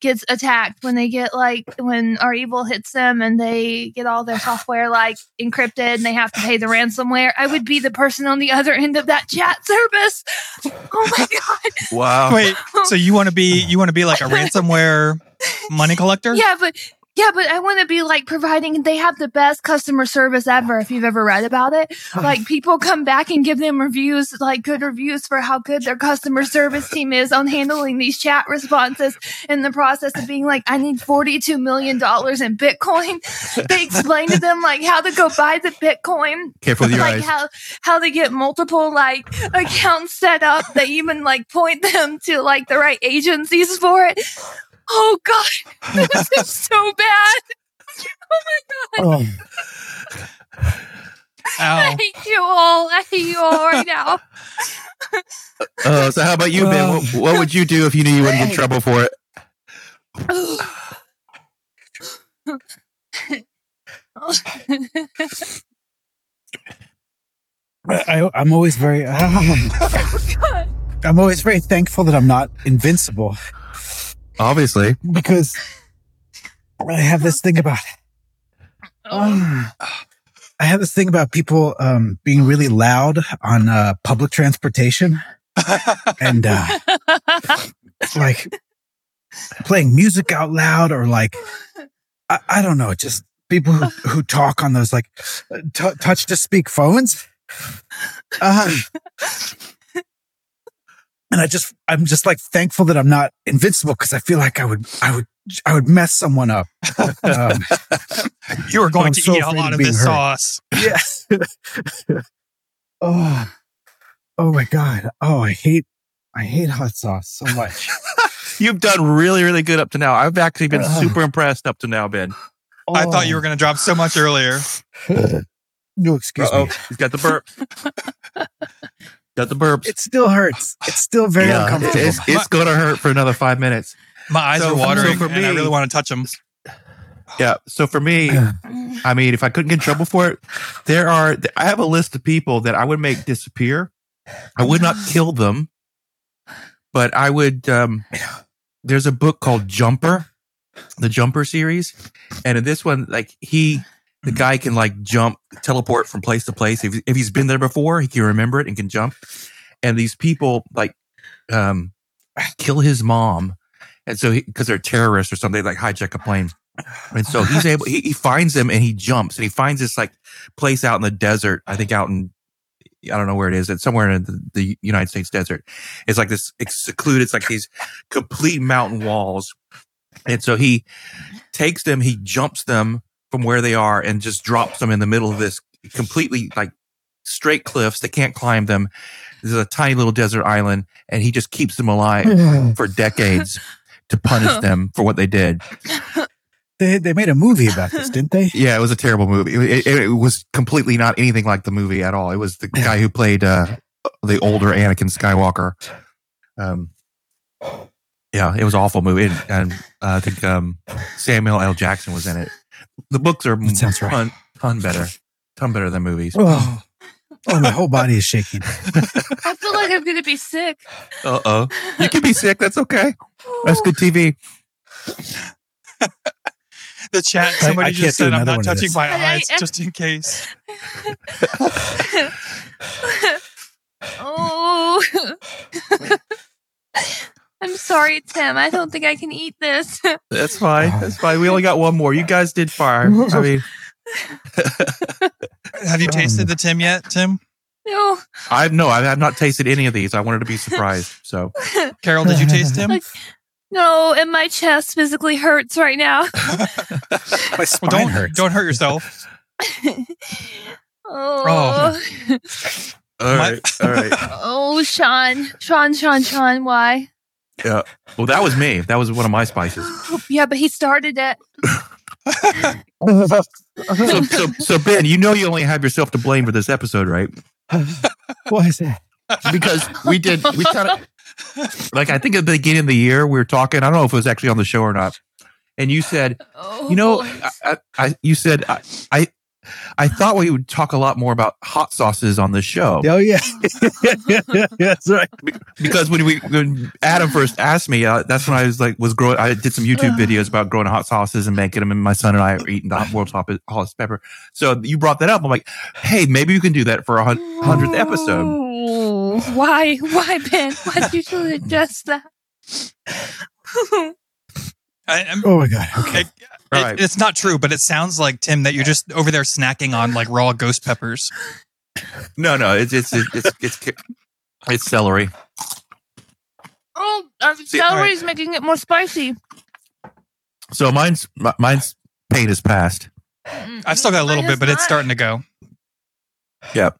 gets attacked when they get like when REvil hits them and they get all their software like encrypted and they have to pay the ransomware. I would be the person on the other end of that chat service. Oh my god. Wow. Wait, so you want to be you want to be like a ransomware money collector? Yeah, but yeah, but I want to be like providing. They have the best customer service ever. If you've ever read about it, like people come back and give them reviews, like good reviews for how good their customer service team is on handling these chat responses. In the process of being like, I need forty-two million dollars in Bitcoin. They explain to them like how to go buy the Bitcoin Careful with your like eyes. how how to get multiple like accounts set up. They even like point them to like the right agencies for it. Oh god, this is so bad. Oh my god, Oh. I hate you all. I hate you all right now. Uh, so, how about you, Ben? What, what would you do if you knew you wouldn't get in trouble for it? I, I'm always very. God. I'm always very thankful that I'm not invincible Obviously. because I have this thing about. Oh. I have this thing about people um, being really loud on uh, public transportation and uh, like playing music out loud or like I, I don't know, just people who, who talk on those like t- touch to speak phones. Uh, and I just I'm just like thankful that I'm not invincible because I feel like I would I would I would mess someone up. Um, You are going I'm to so eat a lot of of this hurt. sauce. yeah. oh, oh my god. Oh, I hate I hate hot sauce so much. You've done really, really good up to now. I've actually been Ugh. super impressed up to now, Ben. I thought you were going to drop so much earlier. No, excuse Uh-oh, me. he's got the burp. Got the burps. It still hurts. It's still very Yeah, uncomfortable. It's, it's going to hurt for another five minutes. My eyes So- are watering, so for and I really want to touch them. Yeah. So for me, I mean, if I couldn't get in trouble for it, there are, I have a list of people that I would make disappear. I would not kill them, but I would, um, there's a book called Jumper, the Jumper series. And in this one, like he, the guy can like jump, teleport from place to place. If, if he's been there before, he can remember it and can jump. And these people like, um, kill his mom. And so, he because they're terrorists or something, they like hijack a plane. And so he's able, he, he finds them and he jumps and he finds this like place out in the desert. I think out in, I don't know where it is. It's somewhere in the, the United States desert. It's like this it's secluded. It's like these complete mountain walls. And so he takes them, he jumps them from where they are and just drops them in the middle of this completely like straight cliffs. They can't climb them. This is a tiny little desert island and he just keeps them alive for decades to punish them for what they did. They they made a movie about this, didn't they? Yeah, it was a terrible movie. It, it, it was completely not anything like the movie at all. It was the guy who played uh, the older Anakin Skywalker. Um, yeah, it was an awful movie, and, and uh, I think um, Samuel L. Jackson was in it. The books are That sounds right. ton, ton better, ton better than movies. Oh, oh, my whole body is shaking. I feel like I'm going to be sick. Uh oh, you can be sick. That's okay. That's good TV. The chat, somebody I can't just said, I'm not touching my I- eyes I- just in case. oh. I'm sorry, Tim. I don't think I can eat this. That's fine. That's fine. We only got one more. You guys did fire. I mean, Have you tasted the Tim yet, Tim? no. I've no, I have not tasted any of these. I wanted to be surprised. So Carol, did you taste Tim? Like- No, and my chest physically hurts right now. My Well, spine don't hurts. don't hurt yourself. Oh. oh. all My- right, all right. Oh, Sean. Sean, Sean, Sean, why? Yeah. Well, that was me. That was one of my spices. Yeah, but he started it. So, so, so Ben, you know you only have yourself to blame for this episode, right? Why is that? Because we did, we kind of, like, I think at the beginning of the year, we were talking. I don't know if it was actually on the show or not. And you said, Oh, you know. Oh. I, I, I you said, I, I, I thought we would talk a lot more about hot sauces on this show. Oh yeah, that's right. because when we when Adam first asked me, uh, that's when I was like was growing. I did some YouTube videos about growing hot sauces and making them, and my son and I are eating the world's hot hottest pepper. So you brought that up. I'm like, hey, maybe you can do that for a hundredth episode. Why? Why, Ben? Why did you suggest that? I, I'm, Oh my god. Okay. it, All it- right. it's not true, but it sounds like Tim that you're just over there snacking on like raw ghost peppers. No, no, it's it's it's it's it's, it's celery. oh, our See, celery's making it more spicy. So mine's mi- mine's pain is past. I've still got a little Mine bit, but is it's starting to go. Yep.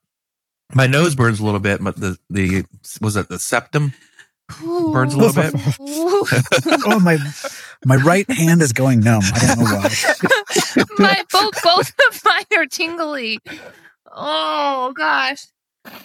My nose burns a little bit, but the the was it the septum burns a little bit. Oh my, my right hand is going numb. I don't know why. my both both of mine are tingly. Oh gosh.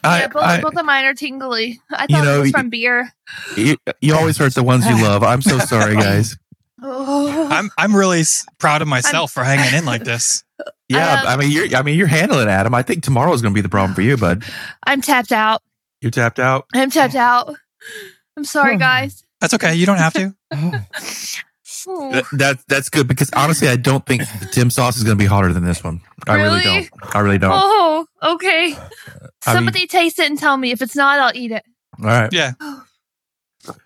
I, yeah, both, I, both of mine are tingly. I You thought know, it was from beer. you, you always hurt the ones you love. I'm so sorry, guys. Oh. I'm I'm really proud of myself for hanging in like this. Yeah, Um, I mean you're I mean you're handling it, Adam. I think tomorrow is going to be the problem for you, bud. I'm tapped out. You're tapped out. I'm tapped out. I'm sorry, guys. That's okay. You don't have to. Ooh. That, that that's good because honestly, I don't think the Tim sauce is going to be hotter than this one. I really, Really? don't. I really don't. Oh, okay. I Somebody taste it and tell me. If it's not, I'll eat it. All right. Yeah. All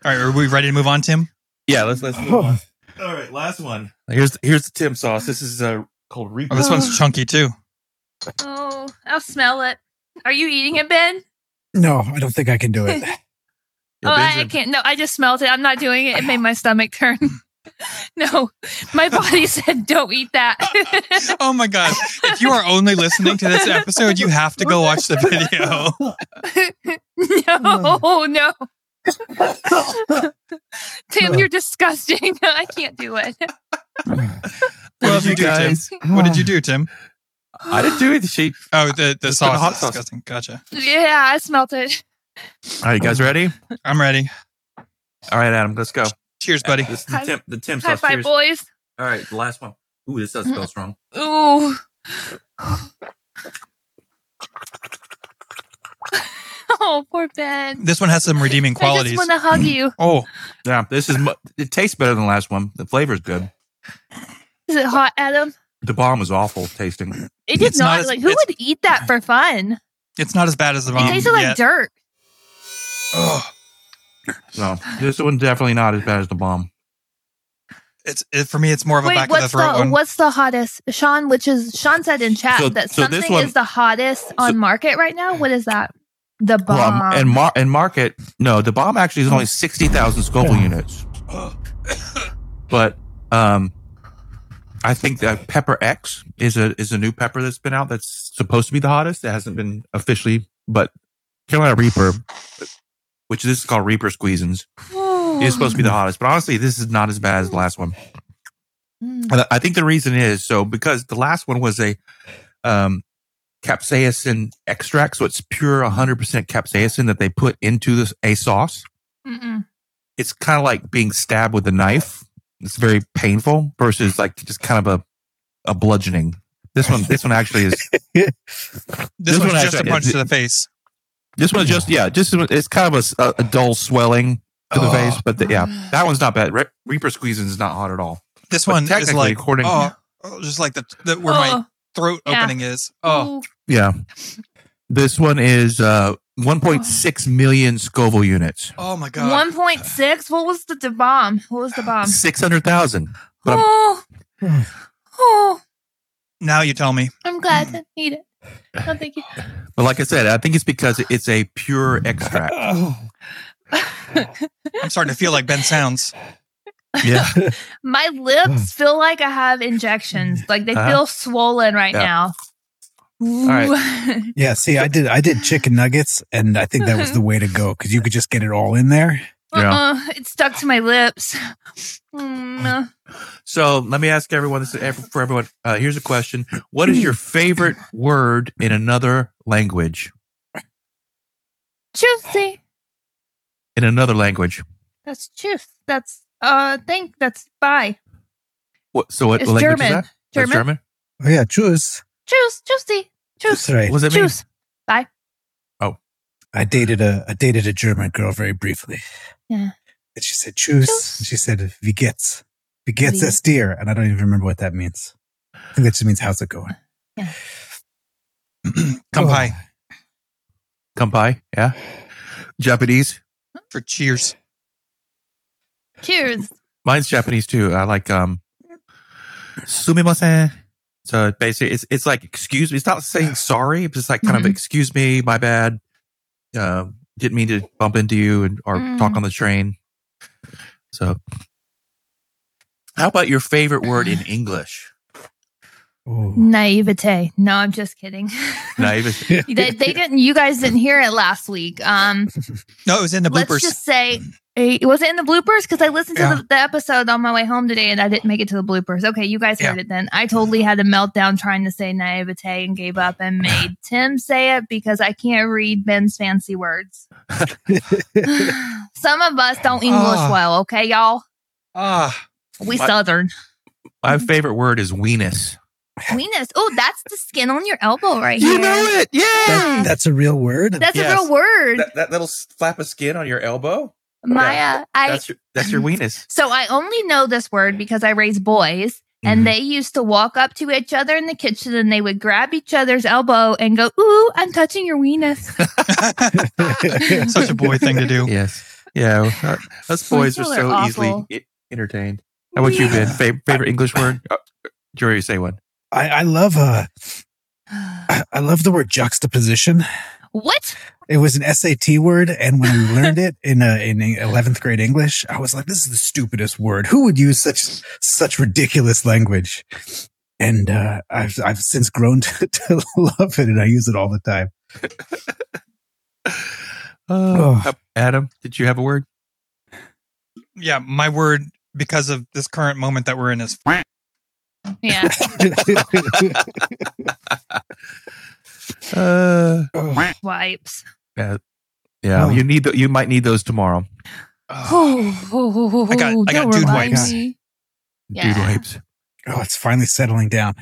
right. Are we ready to move on, Tim? Yeah. Let's let's move on. All right. Last one. Here's here's the Tim sauce. This is uh, called Oh, Reaper. this one's chunky too. Oh, I'll smell it. Are you eating it, Ben? No, I don't think I can do it. Yeah, oh, I, I can't. No, I just smelled it. I'm not doing it. It made my stomach turn. no, my body said, don't eat that. Oh my god! If you are only listening to this episode, you have to go watch the video. no, no. Tim, you're disgusting. I can't do it. What Love did you you do, Tim? What did you do, Tim? I didn't do anything. She. Oh, the the Just the sauce. hot is sauce. disgusting. Gotcha. Yeah, I smelt it. All right, you guys ready? I'm ready. All right, Adam, let's go. Cheers, buddy. This is the High- Tim. The Tim High sauce. five, Cheers. boys. All right, the last one. Ooh, this does smell strong. Ooh. oh, poor Ben. This one has some redeeming I qualities. just want to hug you. Oh, Yeah, this is. mu- It tastes better than the last one. The flavor's good. Is it hot, Adam? The bomb was awful tasting. It did It's not not. as- like, who it's- would eat that for fun? it's not as bad as the It bomb. tasted like yet. dirt. Oh, So this one's definitely not as bad as the bomb. it's it, for me. It's more of a Wait, back of the what's throat the one. what's the hottest? Sean, which is Sean said in chat So- that so this something one- is the hottest on market right now. What is that? The bomb. Well, and mar- and market no, the bomb actually is only sixty thousand Scoville units. But um, I think that Pepper X is a is a new pepper that's been out that's supposed to be the hottest. It hasn't been officially, but Carolina Reaper, which this is called Reaper Squeezins, is supposed to be the hottest. But honestly, this is not as bad as the last one. Mm. I think the reason is so because the last one was a um, capsaicin extract, so it's pure 100% capsaicin that they put into this a sauce. Mm-mm. It's kind of like being stabbed with a knife. It's very painful versus like just kind of a a bludgeoning. This one, this one actually is. this, this one's one just a actually- punch to the face. This one just yeah, just it's kind of a, a dull swelling to the Oh. face, but the, yeah, that one's not bad. Re- Reaper Squeezins is not hot at all. This But one is like according- oh, oh, just like the, the where my Oh, throat Yeah. opening is. Oh. Yeah, this one is uh 1.6 million Scoville units. oh my god. One point six. What was the, the bomb? What was the bomb? Six hundred thousand. Oh, oh, Now you tell me. I'm glad to eat it. No, thank you. But like I said, I think it's because it's a pure extract. I'm starting to feel like Ben sounds. Yeah. My lips feel like I have injections. Like they Uh-huh. feel swollen right Yeah. now. right. Yeah, see, I did I did chicken nuggets, and I think that was the way to go because you could just get it all in there. Yeah. Uh-uh, it stuck to my lips. Mm. So let me ask everyone this is for everyone. Uh, here's a question: What is your favorite word in another language? Juicy. In another language. That's juice. That's uh think that's bye. What? So what It's language German. is that? That's German. German. Oh yeah, juice. Juice, juicy. Juice. That's right. What does that mean? Juice. I dated a I dated a German girl very briefly. Yeah. And she said choose. Choose. And she said wie geht's? Wie geht's Wie- es dir? And I don't even remember what that means. I think that just means how's it going? Come Oh. by Kampai. Yeah. Japanese. for cheers. Cheers. Mine's Japanese too. I like um. Sumimasen. So basically, it's it's like excuse me. It's not saying sorry. but It's like kind of Mhm. excuse me, my bad. Uh, didn't mean to bump into you and or Mm. talk on the train. So, how about your favorite word in English? Ooh. Naivete. No, I'm just kidding. Naive. they, they didn't you guys didn't hear it last week. Um No, it was in the bloopers. let's just say eh, was it in the bloopers? Because I listened to Yeah. the, the episode on my way home today and I didn't make it to the bloopers. Okay, you guys heard Yeah. it then. I totally had a meltdown trying to say naivete and gave up and made Tim say it because I can't read Ben's fancy words. Some of us don't English Ah. well, okay, y'all? ah, We My- Southern. My favorite word is weenus. Weenus. Oh, that's the skin on your elbow right You here. You know it? Yeah. That- that's a real word. That's Yes. a real word. That, that little flap of skin on your elbow. Maya, I That's your that's your weenus. So I only know this word because I raise boys and Mhm. they used to walk up to each other in the kitchen and they would grab each other's elbow and go, Ooh, I'm touching your weenus. such a boy thing to do. Yes. Yeah. our- Us boys are People are so awful. easily entertained. How about you, Ben? Fa- favorite English word? Oh, Jory, say one. I, I love uh I I love the word juxtaposition. what? It was an SAT word, and when we learned it in uh, in eleventh grade English, I was like, "This is the stupidest word. Who would use such such ridiculous language?" And uh, I've I've since grown to, to love it, and I use it all the time. Uh, Adam, did you have a word? Yeah, my word because of this current moment that we're in is Yeah. Uh, Wipes. yeah, yeah. Oh. You need th- you might need those tomorrow. Oh, I got- I got dude wipes. me. Dude Yeah. wipes. oh, it's finally settling down.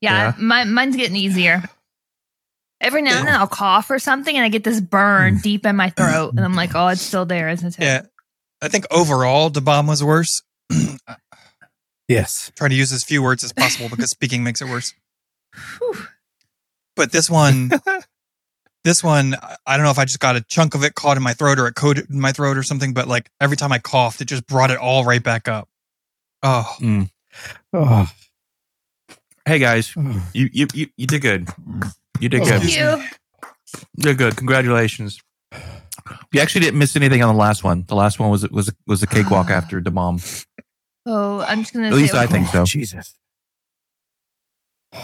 Yeah, Yeah. My, mine's getting easier. Every now and then I'll cough or something and I get this burn deep in my throat. And I'm like, oh, it's still there, isn't it? yeah. I think overall the bomb was worse. Yes. Trying to use as few words as possible because speaking makes it worse. But this one, this one, I- I don't know if I just got a chunk of it caught in my throat or it coated in my throat or something. But like every time I coughed, it just brought it all right back up. Oh, Oh, Hey guys, oh. you you you, you did good. You did good. Thank you. You did good. Congratulations. You actually didn't miss anything on the last one. The last one was was was a cakewalk after the bomb. Oh, I'm just gonna At say, least I think so. Jesus.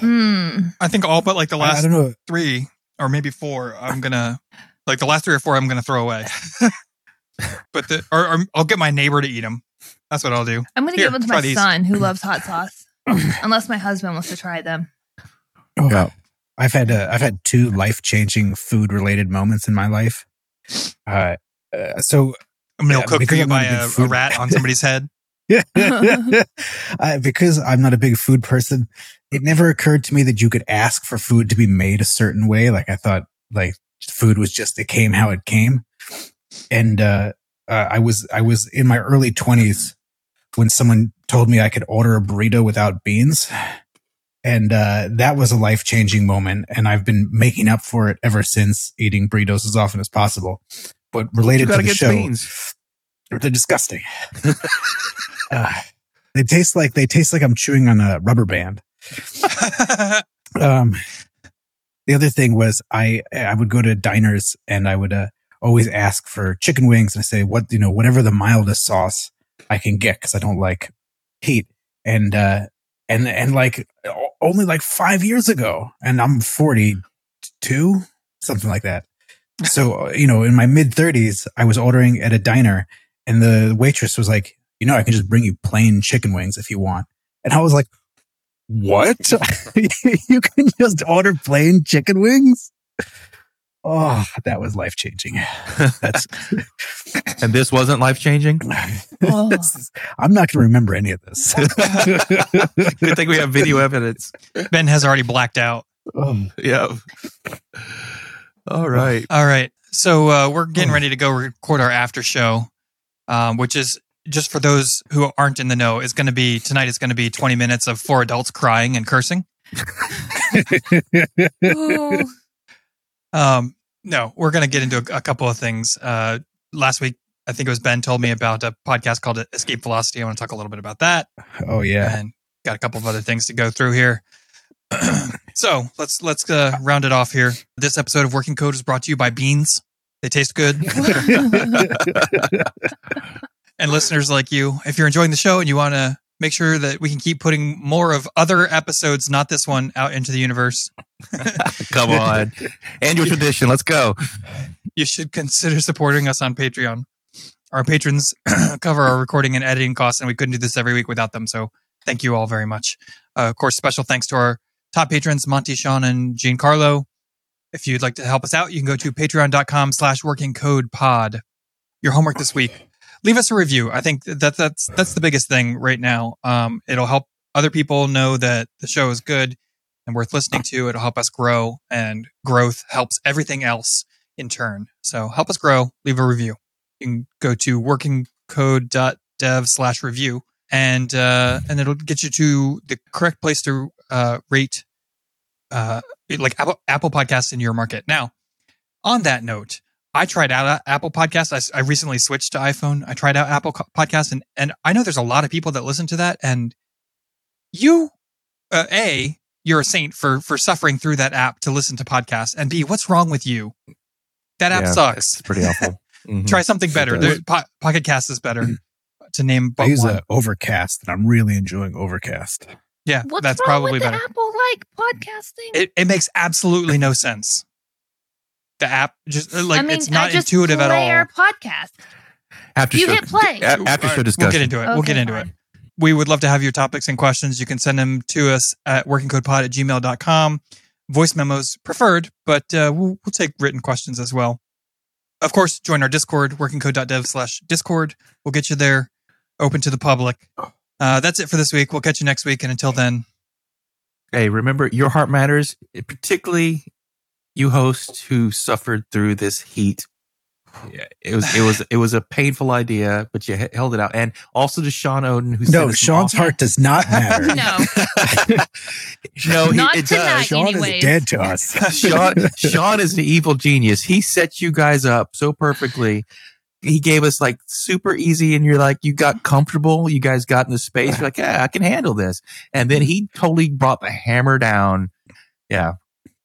Hmm. I think all but like the I, I last don't know. three or maybe four, I'm gonna like the last three or four, I'm gonna throw away. but the or, or I'll get my neighbor to eat them. That's what I'll do. I'm gonna Here, give it to my these. son who loves hot sauce. Unless my husband wants to try them. Oh, Yeah. I've had uh, I've had two life changing food related moments in my life. Uh, uh, so I'm gonna Yeah, cook for you by a a, a food- rat on somebody's head. uh, because I'm not a big food person, it never occurred to me that you could ask for food to be made a certain way. Like I thought, like food was just it came how it came, and uh, uh, I was I was in my early twenties when someone told me I could order a burrito without beans. And uh, that was a life changing moment. And I've been making up for it ever since, eating burritos as often as possible. But related to the show, beans. they're disgusting. uh, they taste like they taste like I'm chewing on a rubber band. Um, the other thing was I I would go to diners and I would uh, always ask for chicken wings and I say what you know whatever the mildest sauce I can get because I don't like heat. And uh and and like only like five years ago and I'm 42 something like that. So uh, you know in my mid 30s I was ordering at a diner and the waitress was like you know I can just bring you plain chicken wings if you want. And I was like what? you can just order plain chicken wings? Oh, that was life changing. That's and this wasn't life changing. Oh. I'm not going to remember any of this. Good thing we have video evidence. ben has already blacked out. Oh, Yeah. All right. All right. So uh, we're getting ready to go record our after show, um, which is just for those who aren't in the know, is going to be tonight. Is going to be 20 minutes of four adults crying and cursing. Um, no, we're going to get into a, a couple of things. Uh, last week, I think it was Ben told me about a podcast called Escape Velocity. I want to talk a little bit about that. oh yeah. and got a couple of other things to go through here. so let's let's uh, round it off here. This episode of Working Code is brought to you by Beans. They taste good, and listeners like you, if you're enjoying the show and you want to make sure that we can keep putting more of other episodes, not this one, out into the universe, Come on. Annual tradition. Let's go. you should consider supporting us on Patreon. Our patrons cover our recording and editing costs, and we couldn't do this every week without them. So thank you all very much. Uh, of course, special thanks to our top patrons, Monty, Sean, and Giancarlo. If you'd like to help us out, you can go to patreon.com slash working code pod. Your homework this week. Leave us a review. I think that that's that's the biggest thing right now. Um, it'll help other people know that the show is good and worth listening to. It'll help us grow, and growth helps everything else in turn. So help us grow. Leave a review. You can go to workingcode.dev slash review and uh, and it'll get you to the correct place to uh, rate uh, like Apple, Apple Podcasts in your market. Now, on that note, I tried out uh, Apple Podcasts. I, recently switched to iPhone. I tried out Apple Co- Podcasts, and and I know there's a lot of people that listen to that. And you, uh, a, you're a saint for for suffering through that app to listen to podcasts, and b, what's wrong with you? That app Yeah, sucks. It's pretty awful. Mhm. Try something better. does. There- Po- Pocket Cast is better to name I but use one. a Overcast, and I'm really enjoying Overcast. yeah, What's that's wrong probably with better. Apple like podcasting? It, it makes absolutely no sense. The app just uh, like I mean, it's not I just intuitive at play all. Our podcast. After You show, hit play. a- after show discussion. We'll get into it. we'll get into fine. it. We would love to have your topics and questions. You can send them to us at workingcodepod at gmail.com. Voice memos preferred, but uh, we'll, we'll take written questions as well. Of course, join our Discord, workingcode.dev slash Discord. We'll get you there, open to the public. Uh, that's it for this week. We'll catch you next week. And until then, Hey, remember your heart matters, particularly you hosts who suffered through this heat. Yeah, It was it was it was a painful idea, but you held it out. And also to Sean Oden, who No, sent Sean's off- heart does not matter. No, no, he, Not it tonight. does. Sean anyways. is dead to us. Sean Sean is an evil genius. He set you guys up so perfectly. He gave us like super easy, and you're like, you got comfortable. You guys got in the space. You're like, yeah, I can handle this. And then he totally brought the hammer down. Yeah.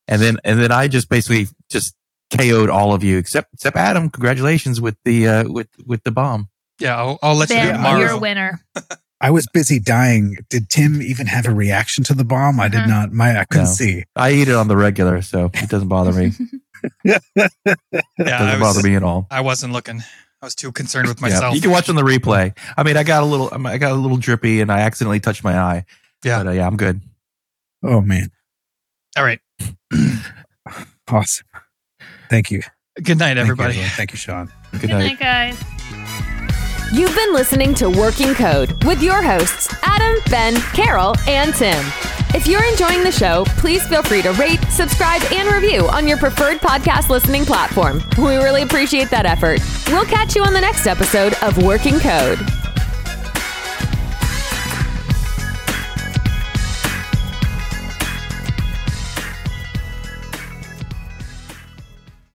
And then and then I just basically just KO'd all of you except except Adam. Congratulations with the uh with with the bomb. yeah, I'll, I'll let you do it tomorrow. you're a winner. I was busy dying. Did Tim even have a reaction to the bomb? I did Uh-huh. not. My I couldn't No. see. I eat it on the regular, so it doesn't bother me. yeah, Doesn't I, bother was, me at all. I wasn't looking. I was too concerned with Yeah, myself. You can watch on the replay. I mean, I got a little, I got a little drippy, and I accidentally touched my eye. Yeah. but uh, yeah, I'm good. Oh man, All right. awesome. Thank you, Good night, Thank you, everybody. everyone. Thank you, Sean. Good, Good night. night, guys. You've been listening to Working Code with your hosts, Adam, Ben, Carol, and Tim. If you're enjoying the show, please feel free to rate, subscribe, and review on your preferred podcast listening platform. We really appreciate that effort. We'll catch you on the next episode of Working Code.